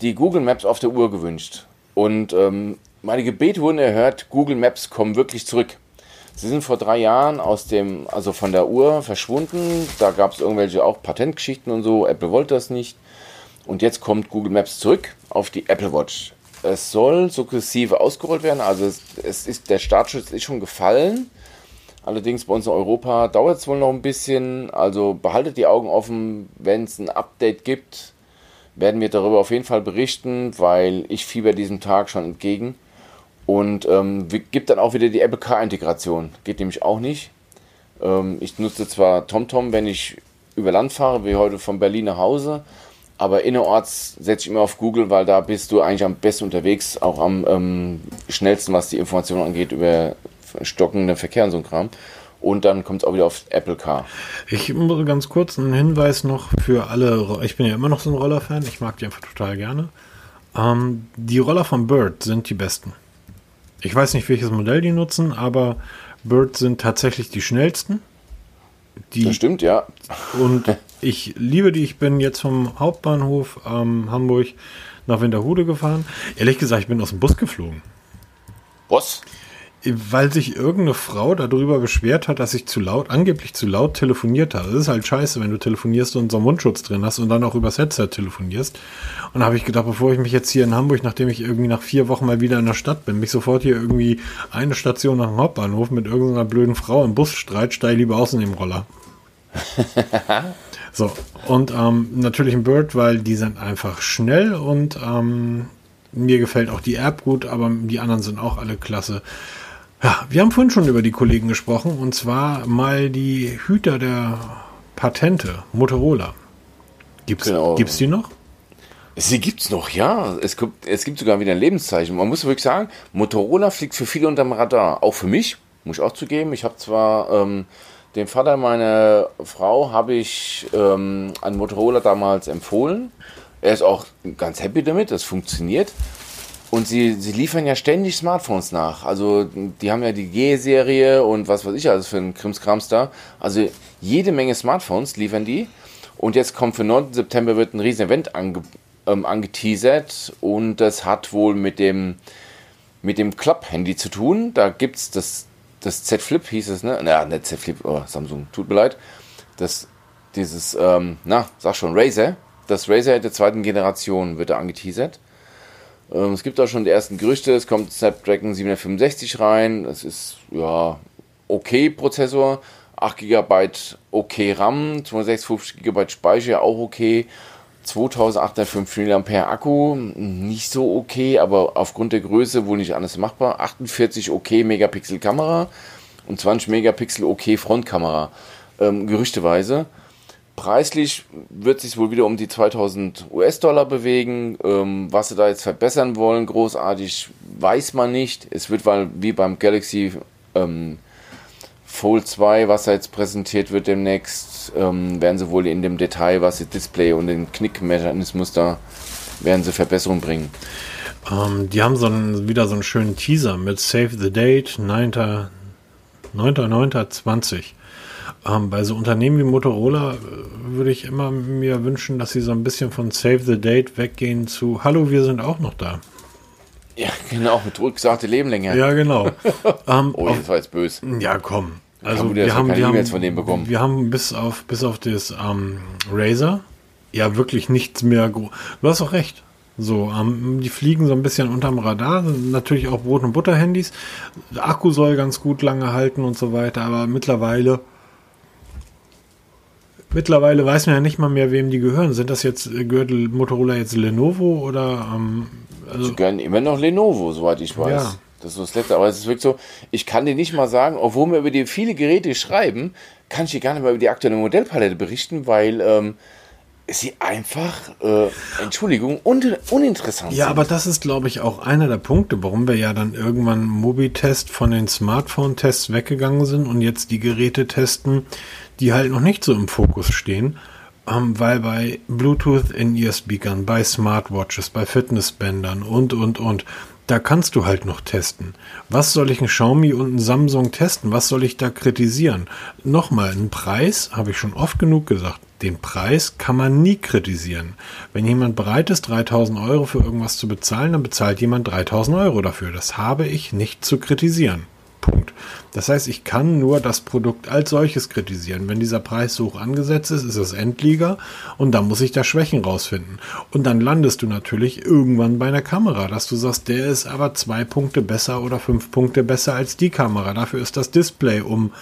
[SPEAKER 2] die Google Maps auf der Uhr gewünscht. Und ähm, meine Gebete wurden erhört, Google Maps kommen wirklich zurück. Sie sind vor drei Jahren aus dem, also von der Uhr verschwunden. Da gab es irgendwelche auch Patentgeschichten und so. Apple wollte das nicht. Und jetzt kommt Google Maps zurück auf die Apple Watch. Es soll sukzessive ausgerollt werden. Also es, es ist, der Startschutz ist schon gefallen. Allerdings bei uns in Europa dauert es wohl noch ein bisschen. Also behaltet die Augen offen, wenn es ein Update gibt, werden wir darüber auf jeden Fall berichten, weil ich fieber diesem Tag schon entgegen. Und ähm, gibt dann auch wieder die Apple Car-Integration. Geht nämlich auch nicht. Ähm, ich nutze zwar TomTom, wenn ich über Land fahre, wie heute von Berlin nach Hause. Aber innerorts setze ich immer auf Google, weil da bist du eigentlich am besten unterwegs, auch am ähm, schnellsten, was die Informationen angeht über stockenden Verkehr und so ein Kram. Und dann kommt es auch wieder auf Apple Car.
[SPEAKER 1] Ich muss ganz kurz einen Hinweis noch für alle. Ich bin ja immer noch so ein Roller-Fan. Ich mag die einfach total gerne. Ähm, die Roller von Bird sind die besten. Ich weiß nicht, welches Modell die nutzen, aber Bird sind tatsächlich die schnellsten.
[SPEAKER 2] Die, das stimmt, ja.
[SPEAKER 1] Und ich liebe die. Ich bin jetzt vom Hauptbahnhof ähm, Hamburg nach Winterhude gefahren. Ehrlich gesagt, ich bin aus dem Bus geflogen.
[SPEAKER 2] Was?
[SPEAKER 1] Weil sich irgendeine Frau darüber beschwert hat, dass ich zu laut, angeblich zu laut telefoniert habe. Das ist halt scheiße, wenn du telefonierst und so einen Mundschutz drin hast und dann auch übers Headset telefonierst. Und da habe ich gedacht, bevor ich mich jetzt hier in Hamburg, nachdem ich irgendwie nach vier Wochen mal wieder in der Stadt bin, mich sofort hier irgendwie eine Station nach dem Hauptbahnhof mit irgendeiner blöden Frau im Bus streit, steige lieber aus in dem Roller. So, und ähm, natürlich ein Bird, weil die sind einfach schnell und ähm, mir gefällt auch die App gut, aber die anderen sind auch alle klasse. Ja, wir haben vorhin schon über die Kollegen gesprochen und zwar mal die Hüter der Patente, Motorola. Gibt's, genau. gibt's die noch?
[SPEAKER 2] Sie gibt's noch, ja. Es gibt, es gibt sogar wieder ein Lebenszeichen. Man muss wirklich sagen, Motorola fliegt für viele unterm Radar. Auch für mich, muss ich auch zugeben. Ich habe zwar ähm, dem Vater meiner Frau habe ich ähm, einen Motorola damals empfohlen. Er ist auch ganz happy damit, das funktioniert. Und sie, sie liefern ja ständig Smartphones nach. Also die haben ja die G-Serie und was weiß ich alles für ein Krimskrams da. Also jede Menge Smartphones liefern die. Und jetzt kommt für 9. September wird ein riesen Event ange, ähm, angeteasert und das hat wohl mit dem mit dem Club-Handy zu tun. Da gibt es das, das Z Flip, hieß es, ne? Naja, nicht Z Flip, oh, Samsung, tut mir leid. Das, dieses, ähm, na, sag schon, Razer. Das Razer der zweiten Generation wird da angeteasert. Ähm, es gibt auch schon die ersten Gerüchte, es kommt Snapdragon 765 rein. Das ist, ja, okay Prozessor. 8 GB okay RAM, 256 GB Speicher auch okay. 2805 mAh Akku, nicht so okay, aber aufgrund der Größe wohl nicht alles machbar. 48 okay Megapixel Kamera und 20 Megapixel okay Frontkamera, ähm, gerüchteweise. Preislich wird sich wohl wieder um die 2000 US-Dollar bewegen. Ähm, was sie da jetzt verbessern wollen, großartig, weiß man nicht. Es wird weil wie beim Galaxy ähm, Fold 2, was da jetzt präsentiert wird demnächst, ähm, werden sie wohl in dem Detail, was das Display und den Knickmechanismus da, werden sie Verbesserungen bringen.
[SPEAKER 1] Ähm, die haben so einen, wieder so einen schönen Teaser mit Save the Date 9.9.20. Ähm, bei so Unternehmen wie Motorola äh, würde ich immer mir wünschen, dass sie so ein bisschen von Save the Date weggehen zu Hallo, wir sind auch noch da.
[SPEAKER 2] Ja, genau, mit rückgesagte Lebenlänge.
[SPEAKER 1] Ja, genau.
[SPEAKER 2] ähm, oh, das war jetzt böse.
[SPEAKER 1] Ja, komm. Also wir haben, wir, haben, von denen bekommen. wir haben bis auf, bis auf das ähm, Razer ja wirklich nichts mehr. Du hast auch recht. So, ähm, die fliegen so ein bisschen unterm Radar. Natürlich auch Brot- und Butter-Handys. Der Akku soll ganz gut lange halten und so weiter, aber mittlerweile. Mittlerweile weiß man ja nicht mal mehr, wem die gehören. Sind das jetzt, äh, gehört Motorola jetzt Lenovo oder ähm,
[SPEAKER 2] also, Sie gehören immer noch Lenovo, soweit ich weiß. Ja. Das ist das Letzte. Aber es ist wirklich so, ich kann dir nicht mal sagen, obwohl wir über die viele Geräte schreiben, kann ich dir gar nicht mal über die aktuelle Modellpalette berichten, weil ähm, sie einfach, äh, Entschuldigung, un uninteressant
[SPEAKER 1] ja, sind. Ja, aber das ist, glaube ich, auch einer der Punkte, warum wir ja dann irgendwann Mobitest von den Smartphone-Tests weggegangen sind und jetzt die Geräte testen, die halt noch nicht so im Fokus stehen. Ähm, weil bei Bluetooth in Ear-Speakern, bei Smartwatches, bei Fitnessbändern und, und, und, da kannst du halt noch testen. Was soll ich ein Xiaomi und ein Samsung testen? Was soll ich da kritisieren? Nochmal, einen Preis, habe ich schon oft genug gesagt, den Preis kann man nie kritisieren. Wenn jemand bereit ist, 3000 Euro für irgendwas zu bezahlen, dann bezahlt jemand 3000 Euro dafür. Das habe ich nicht zu kritisieren. Punkt. Das heißt, ich kann nur das Produkt als solches kritisieren. Wenn dieser Preis so hoch angesetzt ist, ist es Endliga und dann muss ich da Schwächen rausfinden. Und dann landest du natürlich irgendwann bei einer Kamera, dass du sagst, der ist aber zwei Punkte besser oder fünf Punkte besser als die Kamera. Dafür ist das Display um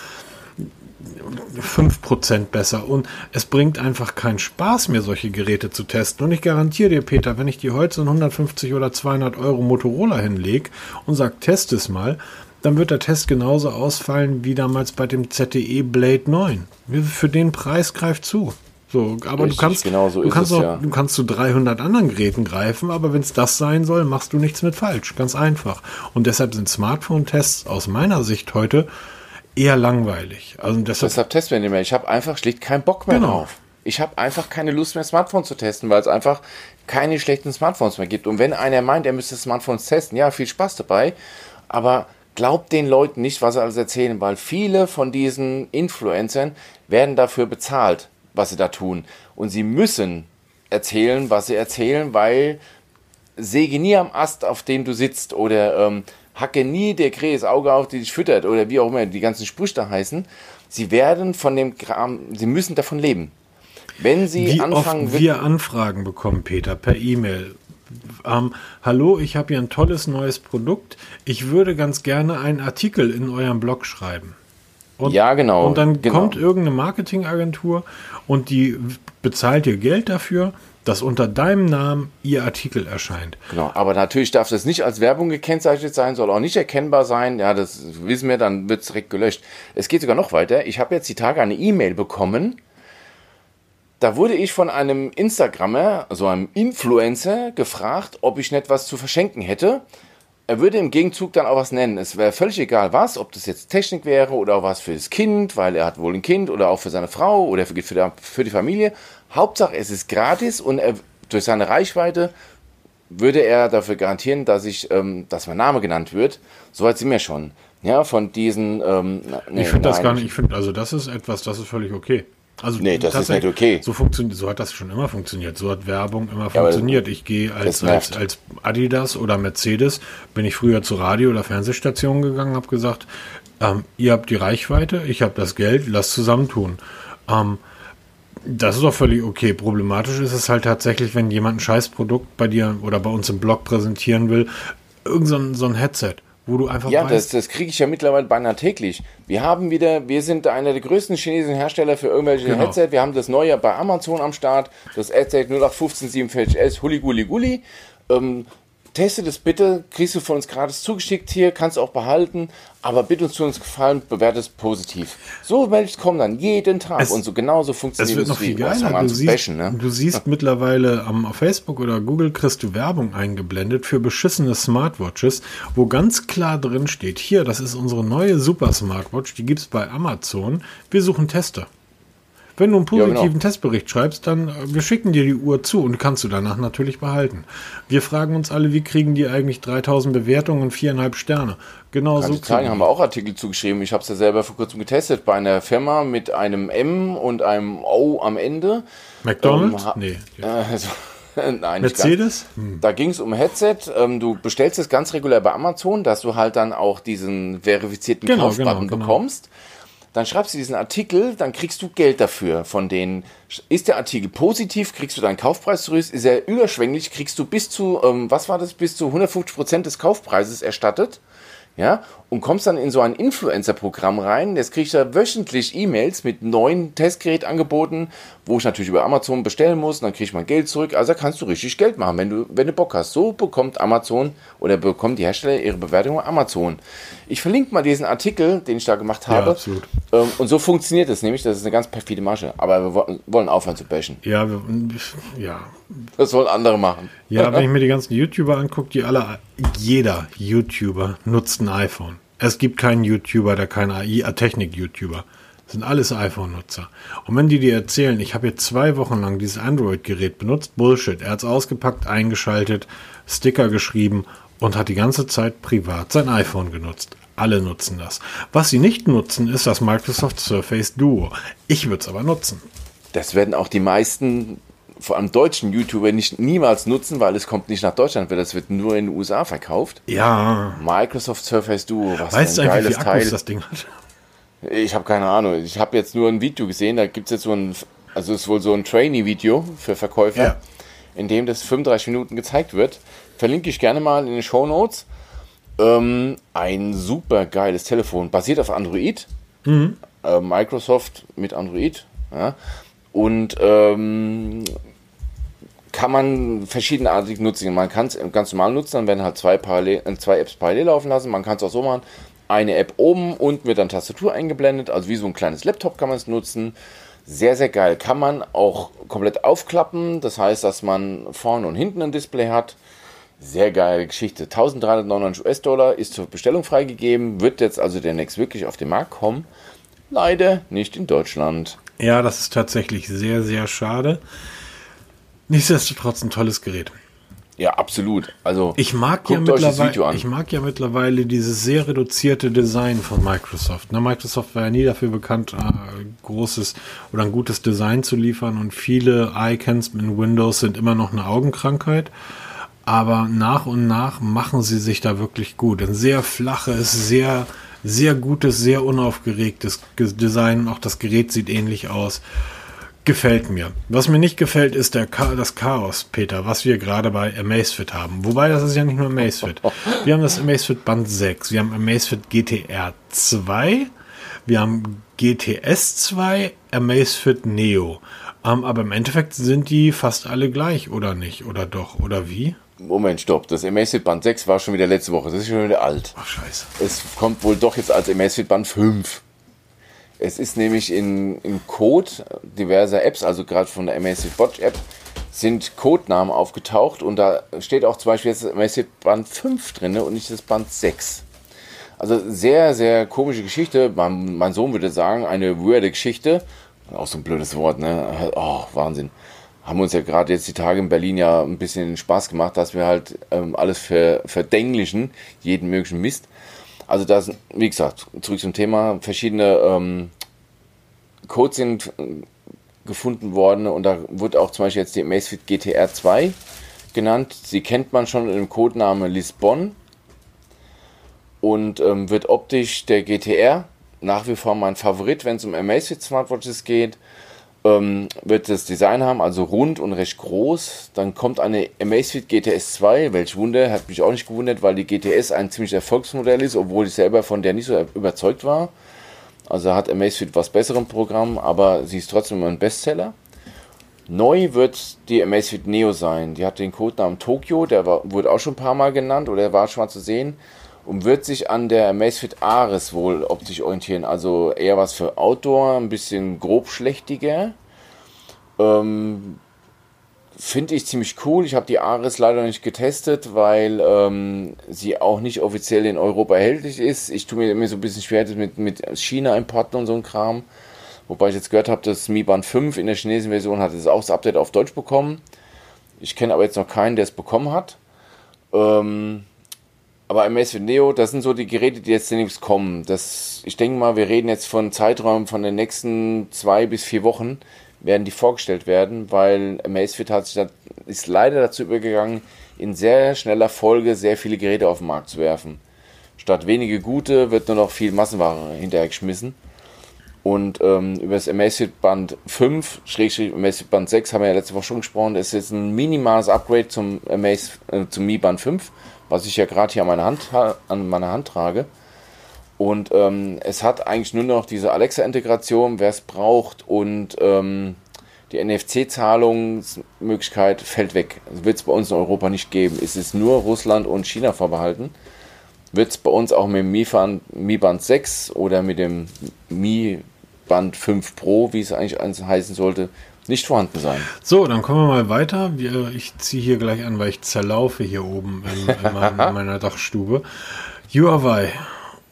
[SPEAKER 1] 5% besser. Und es bringt einfach keinen Spaß mehr, solche Geräte zu testen. Und ich garantiere dir, Peter, wenn ich dir heute so einen 150 oder 200 Euro Motorola hinlege und sage, test es mal, dann wird der Test genauso ausfallen wie damals bei dem ZTE Blade 9. Für den Preis greift zu. So, aber Richtig, du kannst, genau so du kannst es, auch, ja. du kannst zu 300 anderen Geräten greifen, aber wenn es das sein soll, machst du nichts mit falsch. Ganz einfach. Und deshalb sind Smartphone-Tests aus meiner Sicht heute eher langweilig. Also
[SPEAKER 2] deshalb, deshalb testen wir nicht mehr. Ich habe einfach schlicht keinen Bock mehr genau. drauf. Ich habe einfach keine Lust mehr, Smartphones zu testen, weil es einfach keine schlechten Smartphones mehr gibt. Und wenn einer meint, er müsste Smartphones testen, ja, viel Spaß dabei. Aber glaubt den Leuten nicht, was sie alles erzählen, weil viele von diesen Influencern werden dafür bezahlt, was sie da tun. Und sie müssen erzählen, was sie erzählen, weil säge nie am Ast, auf dem du sitzt oder ähm, hacke nie der Krähe das Auge auf, die dich füttert oder wie auch immer die ganzen Sprüche da heißen. Sie werden von dem Kram, sie müssen davon leben. Wenn sie
[SPEAKER 1] wie anfangen, oft wir Anfragen bekommen, Peter, per E-Mail ähm, hallo, ich habe hier ein tolles neues Produkt. Ich würde ganz gerne einen Artikel in eurem Blog schreiben. Und,
[SPEAKER 2] ja, genau.
[SPEAKER 1] Und dann
[SPEAKER 2] genau.
[SPEAKER 1] kommt irgendeine Marketingagentur und die bezahlt dir Geld dafür, dass unter deinem Namen ihr Artikel erscheint.
[SPEAKER 2] Genau, aber natürlich darf das nicht als Werbung gekennzeichnet sein, soll auch nicht erkennbar sein. Ja, das wissen wir, dann wird es direkt gelöscht. Es geht sogar noch weiter. Ich habe jetzt die Tage eine E-Mail bekommen da wurde ich von einem Instagrammer, also einem Influencer, gefragt, ob ich nicht was zu verschenken hätte. Er würde im Gegenzug dann auch was nennen. Es wäre völlig egal was, ob das jetzt Technik wäre oder auch was für das Kind, weil er hat wohl ein Kind oder auch für seine Frau oder für die, für die Familie. Hauptsache es ist gratis und er, durch seine Reichweite würde er dafür garantieren, dass ich, ähm, dass mein Name genannt wird. Soweit sind wir schon. Ja, von diesen. Ähm,
[SPEAKER 1] nee, ich finde das gar nicht. Ich finde, also das ist etwas, das ist völlig okay. Also
[SPEAKER 2] nee, das ist nicht okay.
[SPEAKER 1] So, funktioniert, so hat das schon immer funktioniert. So hat Werbung immer ja, funktioniert. Ich gehe als, als, als Adidas oder Mercedes, bin ich früher zu Radio- oder Fernsehstationen gegangen, habe gesagt, ähm, ihr habt die Reichweite, ich habe das Geld, lasst zusammentun. Ähm, das ist doch völlig okay. Problematisch ist es halt tatsächlich, wenn jemand ein Scheißprodukt bei dir oder bei uns im Blog präsentieren will, irgend so ein, so ein Headset wo du einfach
[SPEAKER 2] Ja, weißt, das, das kriege ich ja mittlerweile beinahe täglich. Wir haben wieder, wir sind einer der größten chinesischen Hersteller für irgendwelche genau. Headset. Wir haben das neue bei Amazon am Start, das Headset 081547S Hulli Gulli Gulli. Ähm, teste das bitte, kriegst du von uns gratis zugeschickt hier, kannst du auch behalten, aber bitte uns zu uns gefallen, bewerte es positiv. So Mails kommen dann jeden Tag es, und so genauso funktioniert
[SPEAKER 1] es. Wird noch viel geiler. Du siehst, bashen, ne? du siehst mittlerweile um, auf Facebook oder Google kriegst du Werbung eingeblendet für beschissene Smartwatches, wo ganz klar drin steht, hier, das ist unsere neue Super Smartwatch, die gibt es bei Amazon, wir suchen Tester. Wenn du einen positiven ja, genau. Testbericht schreibst, dann äh, wir schicken dir die Uhr zu und kannst du danach natürlich behalten. Wir fragen uns alle, wie kriegen die eigentlich 3000 Bewertungen und viereinhalb Sterne? Genau Kann so.
[SPEAKER 2] Zeigen, haben wir auch Artikel zugeschrieben. Ich habe es ja selber vor kurzem getestet bei einer Firma mit einem M und einem O am Ende.
[SPEAKER 1] McDonald's? Ähm, nee.
[SPEAKER 2] Äh, Nein, Mercedes? Hm. Da ging es um Headset. Ähm, du bestellst es ganz regulär bei Amazon, dass du halt dann auch diesen verifizierten genau, Kaufbutton genau, genau. bekommst dann schreibst du diesen Artikel, dann kriegst du Geld dafür von denen. Ist der Artikel positiv, kriegst du deinen Kaufpreis zurück. Ist er überschwänglich, kriegst du bis zu, ähm, was war das, bis zu 150 Prozent des Kaufpreises erstattet ja, und kommst dann in so ein Influencer-Programm rein. Jetzt kriegst du wöchentlich E-Mails mit neuen Testgerätangeboten, wo ich natürlich über Amazon bestellen muss, dann kriege ich mein Geld zurück. Also da kannst du richtig Geld machen, wenn du, wenn du Bock hast. So bekommt Amazon oder bekommen die Hersteller ihre Bewertung bei Amazon. Ich verlinke mal diesen Artikel, den ich da gemacht habe. Ja, absolut. Ähm, und so funktioniert es nämlich. Das ist eine ganz perfide Masche. Aber wir wollen aufhören zu bashen.
[SPEAKER 1] Ja, wir, ja.
[SPEAKER 2] Das sollen andere machen.
[SPEAKER 1] Ja, wenn ich mir die ganzen YouTuber angucke, die alle, jeder YouTuber nutzt ein iPhone. Es gibt keinen YouTuber, der kein AI-Technik-YouTuber. Das sind alles iPhone-Nutzer. Und wenn die dir erzählen, ich habe jetzt zwei Wochen lang dieses Android-Gerät benutzt, Bullshit. Er hat es ausgepackt, eingeschaltet, Sticker geschrieben und hat die ganze Zeit privat sein iPhone genutzt. Alle nutzen das. Was sie nicht nutzen, ist das Microsoft Surface Duo. Ich würde es aber nutzen.
[SPEAKER 2] Das werden auch die meisten vor allem deutschen YouTuber nicht niemals nutzen, weil es kommt nicht nach Deutschland, weil das wird nur in den USA verkauft.
[SPEAKER 1] Ja.
[SPEAKER 2] Microsoft Surface Duo,
[SPEAKER 1] was weißt ein du geiles wie Teil. das Ding hat?
[SPEAKER 2] Ich habe keine Ahnung. Ich habe jetzt nur ein Video gesehen, da gibt es jetzt so ein, also es ist wohl so ein Trainee-Video für Verkäufer, ja. in dem das 35 Minuten gezeigt wird. Verlinke ich gerne mal in den Show Notes. Ähm, ein super geiles Telefon, basiert auf Android. Mhm. Äh, Microsoft mit Android. Ja. Und ähm, kann man verschiedenartig nutzen. Man kann es ganz normal nutzen, dann werden halt zwei, parallel, äh, zwei Apps parallel laufen lassen. Man kann es auch so machen, eine App oben, unten wird dann Tastatur eingeblendet, also wie so ein kleines Laptop kann man es nutzen. Sehr, sehr geil. Kann man auch komplett aufklappen, das heißt, dass man vorne und hinten ein Display hat. Sehr geile Geschichte. 1399 US-Dollar ist zur Bestellung freigegeben, wird jetzt also demnächst wirklich auf den Markt kommen. Leider nicht in Deutschland.
[SPEAKER 1] Ja, das ist tatsächlich sehr, sehr schade. Nichtsdestotrotz ein tolles Gerät.
[SPEAKER 2] Ja, absolut. Also
[SPEAKER 1] ich mag ja mittlerweile, ich mag ja mittlerweile dieses sehr reduzierte Design von Microsoft. Ne, Microsoft war ja nie dafür bekannt, äh, großes oder ein gutes Design zu liefern und viele Icons in Windows sind immer noch eine Augenkrankheit. Aber nach und nach machen sie sich da wirklich gut. Ein sehr flaches, sehr sehr gutes, sehr unaufgeregtes Design. Auch das Gerät sieht ähnlich aus. Gefällt mir. Was mir nicht gefällt, ist der Cha das Chaos, Peter, was wir gerade bei Amazfit haben. Wobei, das ist ja nicht nur Amazfit. Wir haben das Amazfit Band 6, wir haben Amazfit GTR 2, wir haben GTS 2, Amazfit Neo. Um, aber im Endeffekt sind die fast alle gleich, oder nicht? Oder doch? Oder wie?
[SPEAKER 2] Moment, stopp. Das Amazfit Band 6 war schon wieder letzte Woche. Das ist schon wieder alt.
[SPEAKER 1] Ach, scheiße.
[SPEAKER 2] Es kommt wohl doch jetzt als Amazfit Band 5. Es ist nämlich in, im Code diverser Apps, also gerade von der Amazfit Watch App, sind Codenamen aufgetaucht und da steht auch zum Beispiel jetzt Amazfit Band 5 drin und nicht das Band 6. Also sehr, sehr komische Geschichte. Mein, mein Sohn würde sagen, eine weirde Geschichte. Auch so ein blödes Wort, ne? Oh, Wahnsinn haben uns ja gerade jetzt die Tage in Berlin ja ein bisschen Spaß gemacht, dass wir halt ähm, alles ver verdenglichen, jeden möglichen Mist. Also das, wie gesagt, zurück zum Thema, verschiedene ähm, Codes sind gefunden worden und da wird auch zum Beispiel jetzt die Amazfit GTR 2 genannt. Sie kennt man schon im Codename Lisbon und ähm, wird optisch der GTR nach wie vor mein Favorit, wenn es um Amazfit Smartwatches geht. Ähm, wird das Design haben, also rund und recht groß. Dann kommt eine Amazfit GTS 2, welch Wunder, hat mich auch nicht gewundert, weil die GTS ein ziemlich Erfolgsmodell ist, obwohl ich selber von der nicht so überzeugt war. Also hat Amazfit was besserem Programm, aber sie ist trotzdem ein Bestseller. Neu wird die Amazfit Neo sein. Die hat den Codenamen Tokyo, der war, wurde auch schon ein paar Mal genannt oder war schon mal zu sehen und wird sich an der Amazfit Ares wohl optisch orientieren. Also eher was für Outdoor, ein bisschen grobschlächtiger. Ähm, Finde ich ziemlich cool. Ich habe die Ares leider nicht getestet, weil ähm, sie auch nicht offiziell in Europa erhältlich ist. Ich tue mir immer so ein bisschen schwer mit, mit China-Importen und so ein Kram. Wobei ich jetzt gehört habe, dass Mi Band 5 in der chinesischen Version hat es auch das Update auf Deutsch bekommen. Ich kenne aber jetzt noch keinen, der es bekommen hat. Ähm, aber Amazfit Neo, das sind so die Geräte, die jetzt demnächst kommen. Das, ich denke mal, wir reden jetzt von Zeiträumen von den nächsten zwei bis vier Wochen, werden die vorgestellt werden, weil Amazfit hat sich, ist leider dazu übergegangen, in sehr schneller Folge sehr viele Geräte auf den Markt zu werfen. Statt wenige gute wird nur noch viel Massenware hinterher geschmissen. Und ähm, über das Amazfit Band 5, Schrägstrich Amazfit Band 6 haben wir ja letzte Woche schon gesprochen. Das ist jetzt ein minimales Upgrade zum, Amaz, äh, zum Mi Band 5 was ich ja gerade hier an meiner Hand, an meiner Hand trage. Und ähm, es hat eigentlich nur noch diese Alexa-Integration, wer es braucht, und ähm, die NFC-Zahlungsmöglichkeit fällt weg. Wird es bei uns in Europa nicht geben. Es ist nur Russland und China vorbehalten. Wird es bei uns auch mit dem Mi, Mi Band 6 oder mit dem Mi Band 5 Pro, wie es eigentlich heißen sollte, nicht vorhanden sein.
[SPEAKER 1] So, dann kommen wir mal weiter. Ich ziehe hier gleich an, weil ich zerlaufe hier oben in, in meiner Dachstube. Huawei,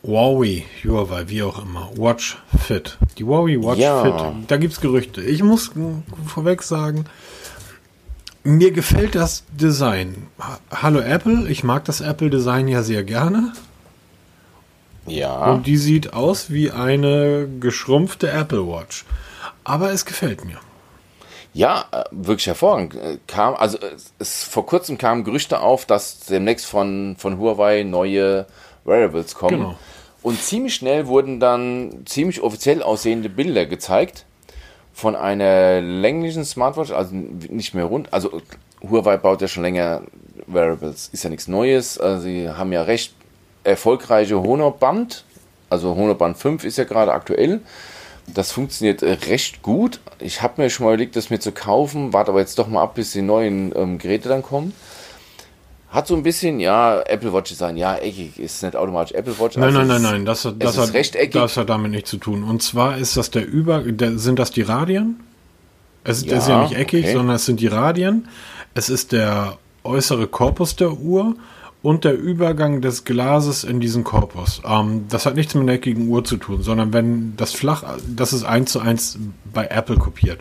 [SPEAKER 1] Huawei, Huawei, wie auch immer. Watch Fit. Die Huawei Watch ja. Fit. Da gibt es Gerüchte. Ich muss vorweg sagen, mir gefällt das Design. Hallo Apple, ich mag das Apple-Design ja sehr gerne.
[SPEAKER 2] Ja.
[SPEAKER 1] Und die sieht aus wie eine geschrumpfte Apple Watch. Aber es gefällt mir.
[SPEAKER 2] Ja, äh, wirklich hervorragend. Äh, kam, also es, vor kurzem kamen Gerüchte auf, dass demnächst von, von Huawei neue Wearables kommen. Genau. Und ziemlich schnell wurden dann ziemlich offiziell aussehende Bilder gezeigt von einer länglichen Smartwatch, also nicht mehr rund. Also Huawei baut ja schon länger Wearables, ist ja nichts Neues. Also sie haben ja recht erfolgreiche Honor Band, also Honor Band 5 ist ja gerade aktuell. Das funktioniert äh, recht gut. Ich habe mir schon mal überlegt, das mir zu kaufen, warte aber jetzt doch mal ab, bis die neuen ähm, Geräte dann kommen. Hat so ein bisschen, ja, Apple Watch Design, ja, eckig, ist nicht automatisch Apple Watch.
[SPEAKER 1] Nein, also nein, nein, nein, das, das, hat, das hat damit nichts zu tun. Und zwar ist das der Über, der, sind das die Radien? Es ja, ist ja nicht eckig, okay. sondern es sind die Radien. Es ist der äußere Korpus der Uhr und der Übergang des Glases in diesen Korpus. Ähm, das hat nichts mit einer eckigen Uhr zu tun, sondern wenn das flach, das ist eins zu eins bei Apple kopiert.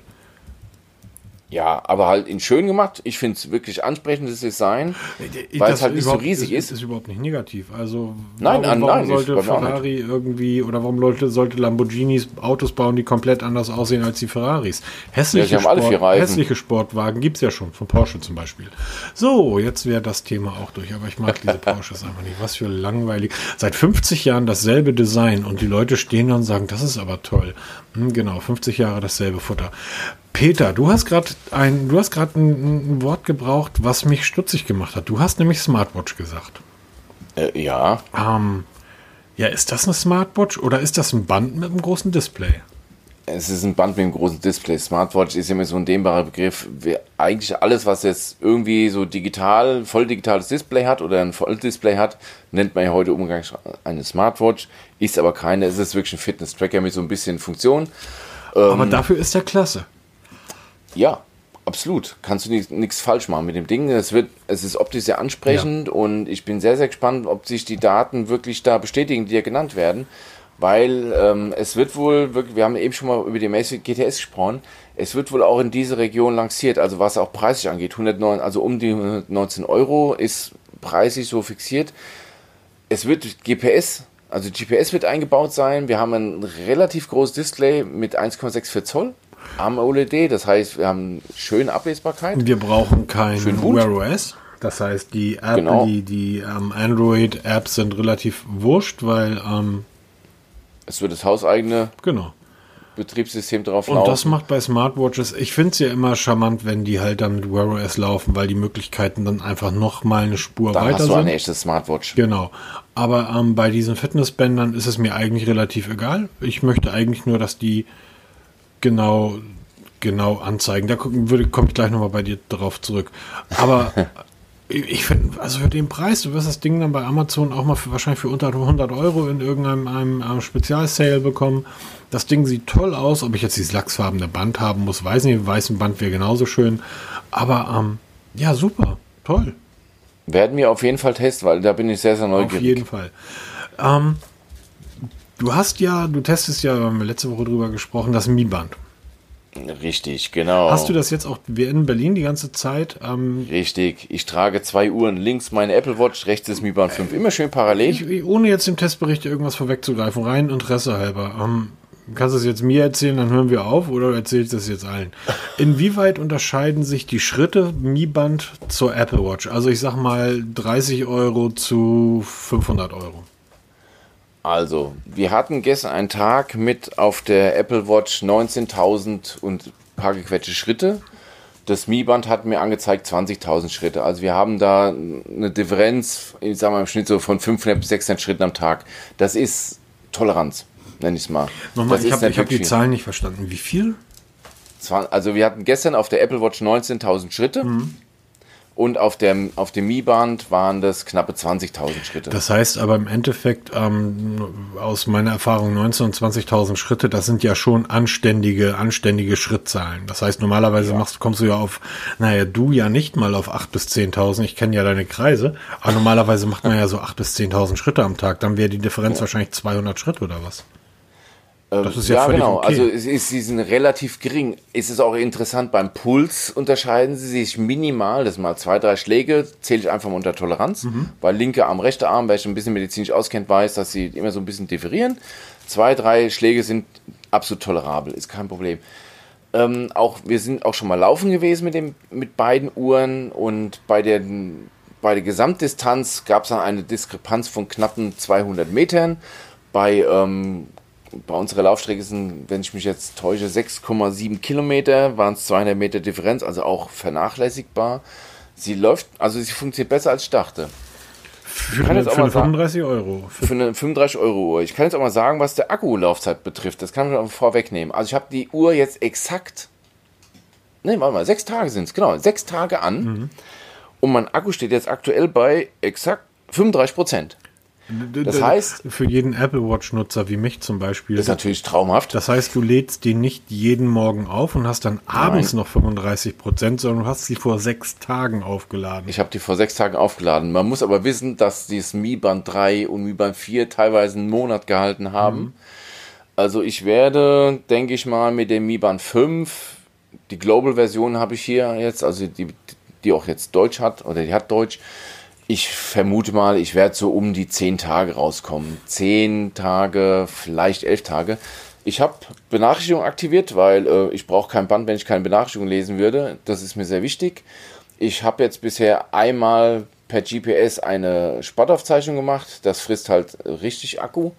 [SPEAKER 2] Ja, aber halt in schön gemacht. Ich finde es wirklich ansprechendes Design, weil es halt nicht so riesig ist.
[SPEAKER 1] Das ist überhaupt nicht negativ. Also
[SPEAKER 2] nein,
[SPEAKER 1] warum,
[SPEAKER 2] warum
[SPEAKER 1] nein, sollte Ferrari irgendwie oder warum Leute, sollte Lamborghinis Autos bauen, die komplett anders aussehen als die Ferraris? Hässliche, ja, Sport, hässliche Sportwagen gibt es ja schon, von Porsche zum Beispiel. So, jetzt wäre das Thema auch durch, aber ich mag diese Porsches einfach nicht. Was für langweilig. Seit 50 Jahren dasselbe Design und die Leute stehen dann und sagen, das ist aber toll. Hm, genau, 50 Jahre dasselbe Futter. Peter, du hast gerade ein, du hast gerade ein, ein, Wort gebraucht, was mich stutzig gemacht hat. Du hast nämlich Smartwatch gesagt.
[SPEAKER 2] Äh, ja.
[SPEAKER 1] Ähm, ja, ist das eine Smartwatch oder ist das ein Band mit einem großen Display?
[SPEAKER 2] Es ist ein Band mit einem großen Display. Smartwatch ist immer so ein dehnbarer Begriff. Eigentlich alles, was jetzt irgendwie so digital, voll digitales Display hat oder ein Volldisplay hat, nennt man ja heute umgangssprachlich eine Smartwatch. Ist aber keine. Es ist wirklich ein Fitness-Tracker mit so ein bisschen Funktion.
[SPEAKER 1] Aber ähm, dafür ist er klasse.
[SPEAKER 2] Ja, absolut. Kannst du nichts falsch machen mit dem Ding. Es, wird, es ist optisch sehr ansprechend ja. und ich bin sehr, sehr gespannt, ob sich die Daten wirklich da bestätigen, die ja genannt werden. Weil ähm, es wird wohl wirklich, wir haben eben schon mal über die Massive GTS gesprochen, es wird wohl auch in diese Region lanciert, also was auch preislich angeht. 109, also um die 119 Euro ist preislich so fixiert. Es wird GPS, also GPS wird eingebaut sein. Wir haben ein relativ großes Display mit 1,64 Zoll AMOLED, das heißt, wir haben schöne Ablesbarkeit.
[SPEAKER 1] Wir brauchen kein Wear OS. Das heißt, die App, genau. die, die ähm, Android-Apps sind relativ wurscht, weil ähm,
[SPEAKER 2] es wird das hauseigene
[SPEAKER 1] genau.
[SPEAKER 2] Betriebssystem drauf
[SPEAKER 1] Und laufen. das macht bei Smartwatches, ich finde es ja immer charmant, wenn die halt dann mit Wear OS laufen, weil die Möglichkeiten dann einfach noch mal eine Spur dann weiter hast du
[SPEAKER 2] sind. eine echte Smartwatch.
[SPEAKER 1] Genau. Aber ähm, bei diesen Fitnessbändern ist es mir eigentlich relativ egal. Ich möchte eigentlich nur, dass die genau genau anzeigen. Da komme ich gleich nochmal bei dir drauf zurück. Aber ich finde, also für den Preis, du wirst das Ding dann bei Amazon auch mal für, wahrscheinlich für unter 100 Euro in irgendeinem einem, einem Spezialsale bekommen. Das Ding sieht toll aus. Ob ich jetzt dieses lachsfarbene Band haben muss, weiß nicht. Weißen Band wäre genauso schön. Aber ähm, ja, super. Toll.
[SPEAKER 2] Werden wir auf jeden Fall testen, weil da bin ich sehr, sehr neugierig.
[SPEAKER 1] Auf jeden Fall. Ähm, du hast ja, du testest ja, wir haben letzte Woche drüber gesprochen, das Mi-Band.
[SPEAKER 2] Richtig, genau.
[SPEAKER 1] Hast du das jetzt auch in Berlin die ganze Zeit? Ähm
[SPEAKER 2] Richtig. Ich trage zwei Uhren. Links meine Apple Watch, rechts ist Mi Band 5. Immer schön parallel.
[SPEAKER 1] Ich, ohne jetzt im Testbericht irgendwas vorwegzugreifen, rein Interesse halber. Ähm, kannst du es jetzt mir erzählen, dann hören wir auf oder erzählst du es jetzt allen? Inwieweit unterscheiden sich die Schritte Mi Band zur Apple Watch? Also ich sag mal 30 Euro zu 500 Euro.
[SPEAKER 2] Also, wir hatten gestern einen Tag mit auf der Apple Watch 19.000 und ein paar gequetschte Schritte. Das Mi-Band hat mir angezeigt 20.000 Schritte. Also wir haben da eine Differenz, ich sage mal im Schnitt so von 500 bis 600 Schritten am Tag. Das ist Toleranz, nenne ich es mal.
[SPEAKER 1] Nochmal, das ich habe hab die Zahlen nicht verstanden. Wie viel?
[SPEAKER 2] Also wir hatten gestern auf der Apple Watch 19.000 Schritte. Mhm und auf dem, auf dem Mi-Band waren das knappe 20.000 Schritte.
[SPEAKER 1] Das heißt aber im Endeffekt, ähm, aus meiner Erfahrung 19.000 und 20.000 Schritte, das sind ja schon anständige, anständige Schrittzahlen. Das heißt, normalerweise ja. machst, kommst du ja auf, naja, du ja nicht mal auf 8.000 bis 10.000, ich kenne ja deine Kreise, aber normalerweise macht man ja so 8.000 bis 10.000 Schritte am Tag, dann wäre die Differenz ja. wahrscheinlich 200 Schritte oder was?
[SPEAKER 2] Ähm, das ist ja, ja genau. Okay. Also es ist, sie sind relativ gering. Es ist auch interessant, beim Puls unterscheiden sie sich minimal. Das mal zwei, drei Schläge, zähle ich einfach mal unter Toleranz. Mhm. Weil linker Arm, rechter Arm, wer sich ein bisschen medizinisch auskennt, weiß, dass sie immer so ein bisschen differieren. Zwei, drei Schläge sind absolut tolerabel, ist kein Problem. Ähm, auch, wir sind auch schon mal laufen gewesen mit, dem, mit beiden Uhren und bei der, bei der Gesamtdistanz gab es dann eine Diskrepanz von knappen 200 Metern. Bei ähm, bei unserer Laufstrecke sind, wenn ich mich jetzt täusche, 6,7 Kilometer, waren es 200 Meter Differenz, also auch vernachlässigbar. Sie läuft, also sie funktioniert besser als ich dachte.
[SPEAKER 1] Für, eine, für eine 35 Euro.
[SPEAKER 2] Für eine 35 Euro Uhr. Ich kann jetzt auch mal sagen, was der Akkulaufzeit betrifft. Das kann man vorwegnehmen. Also ich habe die Uhr jetzt exakt, ne, warte mal, sechs Tage sind es, genau, sechs Tage an. Mhm. Und mein Akku steht jetzt aktuell bei exakt 35 Prozent.
[SPEAKER 1] Das heißt, für jeden Apple Watch-Nutzer wie mich zum Beispiel.
[SPEAKER 2] Das ist natürlich traumhaft.
[SPEAKER 1] Das heißt, du lädst die nicht jeden Morgen auf und hast dann abends Nein. noch 35 Prozent, sondern du hast sie vor sechs Tagen aufgeladen.
[SPEAKER 2] Ich habe die vor sechs Tagen aufgeladen. Man muss aber wissen, dass dieses Mi Band 3 und Mi Band 4 teilweise einen Monat gehalten haben. Mhm. Also ich werde, denke ich mal, mit dem Mi Band 5, die Global-Version habe ich hier jetzt, also die, die auch jetzt Deutsch hat, oder die hat Deutsch, ich vermute mal, ich werde so um die zehn Tage rauskommen. Zehn Tage, vielleicht elf Tage. Ich habe Benachrichtigungen aktiviert, weil äh, ich brauche kein Band, wenn ich keine Benachrichtigung lesen würde. Das ist mir sehr wichtig. Ich habe jetzt bisher einmal per GPS eine Sportaufzeichnung gemacht. Das frisst halt richtig Akku.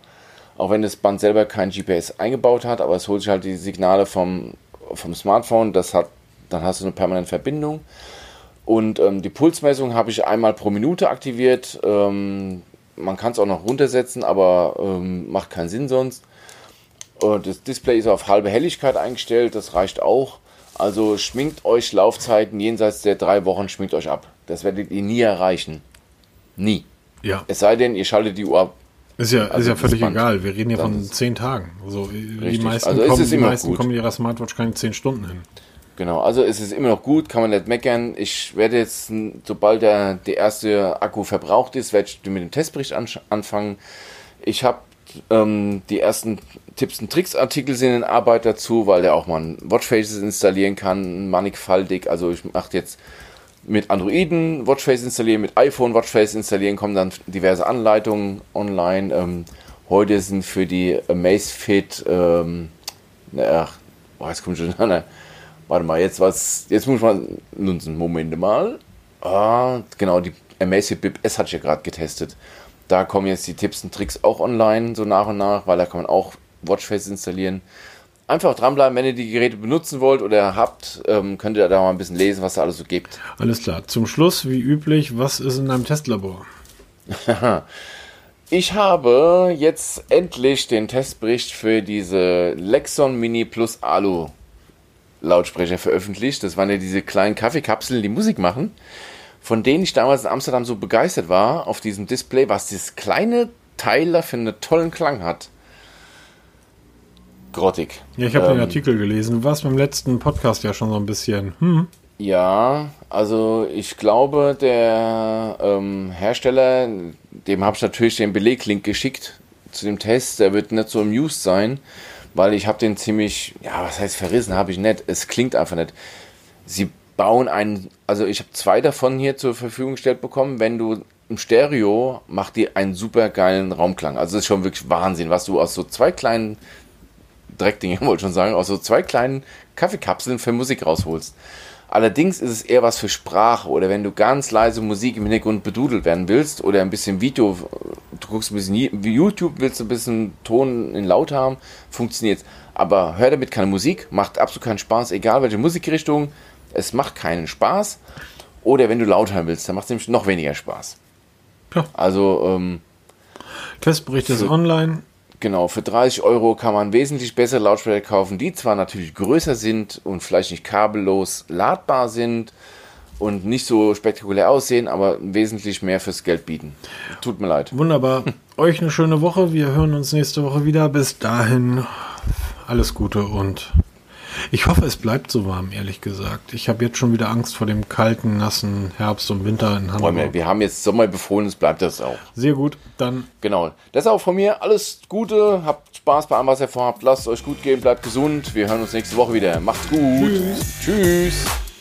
[SPEAKER 2] Auch wenn das Band selber kein GPS eingebaut hat, aber es holt sich halt die Signale vom, vom Smartphone. Das hat, dann hast du eine permanente Verbindung. Und ähm, die Pulsmessung habe ich einmal pro Minute aktiviert. Ähm, man kann es auch noch runtersetzen, aber ähm, macht keinen Sinn sonst. Und das Display ist auf halbe Helligkeit eingestellt, das reicht auch. Also schminkt euch Laufzeiten jenseits der drei Wochen, schminkt euch ab. Das werdet ihr nie erreichen. Nie.
[SPEAKER 1] Ja.
[SPEAKER 2] Es sei denn, ihr schaltet die Uhr ab.
[SPEAKER 1] Ist ja, also ist ja völlig egal. Wir reden ja von zehn Tagen. Also die meisten, also kommen, die meisten kommen ihrer Smartwatch keine zehn Stunden hin.
[SPEAKER 2] Genau, also es ist immer noch gut, kann man nicht meckern. Ich werde jetzt, sobald der, der erste Akku verbraucht ist, werde ich mit dem Testbericht anfangen. Ich habe ähm, die ersten Tipps und Tricks Artikel sind in Arbeit dazu, weil der auch mal Watchfaces installieren kann, mannigfaltig. Also ich mache jetzt mit Androiden Watchface installieren, mit iPhone Watchface installieren, kommen dann diverse Anleitungen online. Ähm, heute sind für die Amazfit ähm, ach, boah, jetzt kommt schon, na, warte mal, jetzt was, jetzt muss man, nun, Moment mal, ah, genau, die Amazfit Bip S hat ich ja gerade getestet. Da kommen jetzt die Tipps und Tricks auch online, so nach und nach, weil da kann man auch Watchface installieren. Einfach dranbleiben, wenn ihr die Geräte benutzen wollt oder habt, ähm, könnt ihr da mal ein bisschen lesen, was da alles so gibt.
[SPEAKER 1] Alles klar. Zum Schluss, wie üblich, was ist in deinem Testlabor?
[SPEAKER 2] ich habe jetzt endlich den Testbericht für diese Lexon Mini Plus Alu Lautsprecher veröffentlicht. Das waren ja diese kleinen Kaffeekapseln, die Musik machen, von denen ich damals in Amsterdam so begeistert war auf diesem Display, was dieses kleine Teil da für einen tollen Klang hat grottig.
[SPEAKER 1] Ja, ich habe ähm, den Artikel gelesen. Du warst beim letzten Podcast ja schon so ein bisschen. Hm.
[SPEAKER 2] Ja, also ich glaube, der ähm, Hersteller, dem habe ich natürlich den Beleglink geschickt zu dem Test. Der wird nicht so amused sein, weil ich habe den ziemlich, ja, was heißt verrissen, habe ich nicht. Es klingt einfach nicht. Sie bauen einen, also ich habe zwei davon hier zur Verfügung gestellt bekommen. Wenn du im Stereo macht die einen super geilen Raumklang. Also das ist schon wirklich Wahnsinn, was du aus so zwei kleinen Dreckdinge, wollte schon sagen, aus so zwei kleinen Kaffeekapseln für Musik rausholst. Allerdings ist es eher was für Sprache oder wenn du ganz leise Musik im Hintergrund bedudelt werden willst oder ein bisschen Video, du guckst ein bisschen YouTube, willst ein bisschen Ton in laut haben, funktioniert Aber hör damit keine Musik, macht absolut keinen Spaß, egal welche Musikrichtung, es macht keinen Spaß. Oder wenn du laut hören willst, dann macht es nämlich noch weniger Spaß. Ja. Also, ähm,
[SPEAKER 1] Testbericht ist online.
[SPEAKER 2] Genau, für 30 Euro kann man wesentlich bessere Lautsprecher kaufen, die zwar natürlich größer sind und vielleicht nicht kabellos ladbar sind und nicht so spektakulär aussehen, aber wesentlich mehr fürs Geld bieten. Tut mir leid.
[SPEAKER 1] Wunderbar. Euch eine schöne Woche. Wir hören uns nächste Woche wieder. Bis dahin alles Gute und ich hoffe, es bleibt so warm, ehrlich gesagt. Ich habe jetzt schon wieder Angst vor dem kalten, nassen Herbst und Winter in Hamburg.
[SPEAKER 2] Wir, wir haben jetzt Sommer befohlen, es bleibt das auch.
[SPEAKER 1] Sehr gut, dann.
[SPEAKER 2] Genau. Das ist auch von mir. Alles Gute, habt Spaß bei allem, was ihr vorhabt. Lasst es euch gut gehen, bleibt gesund. Wir hören uns nächste Woche wieder. Macht's gut. Tschüss. Tschüss.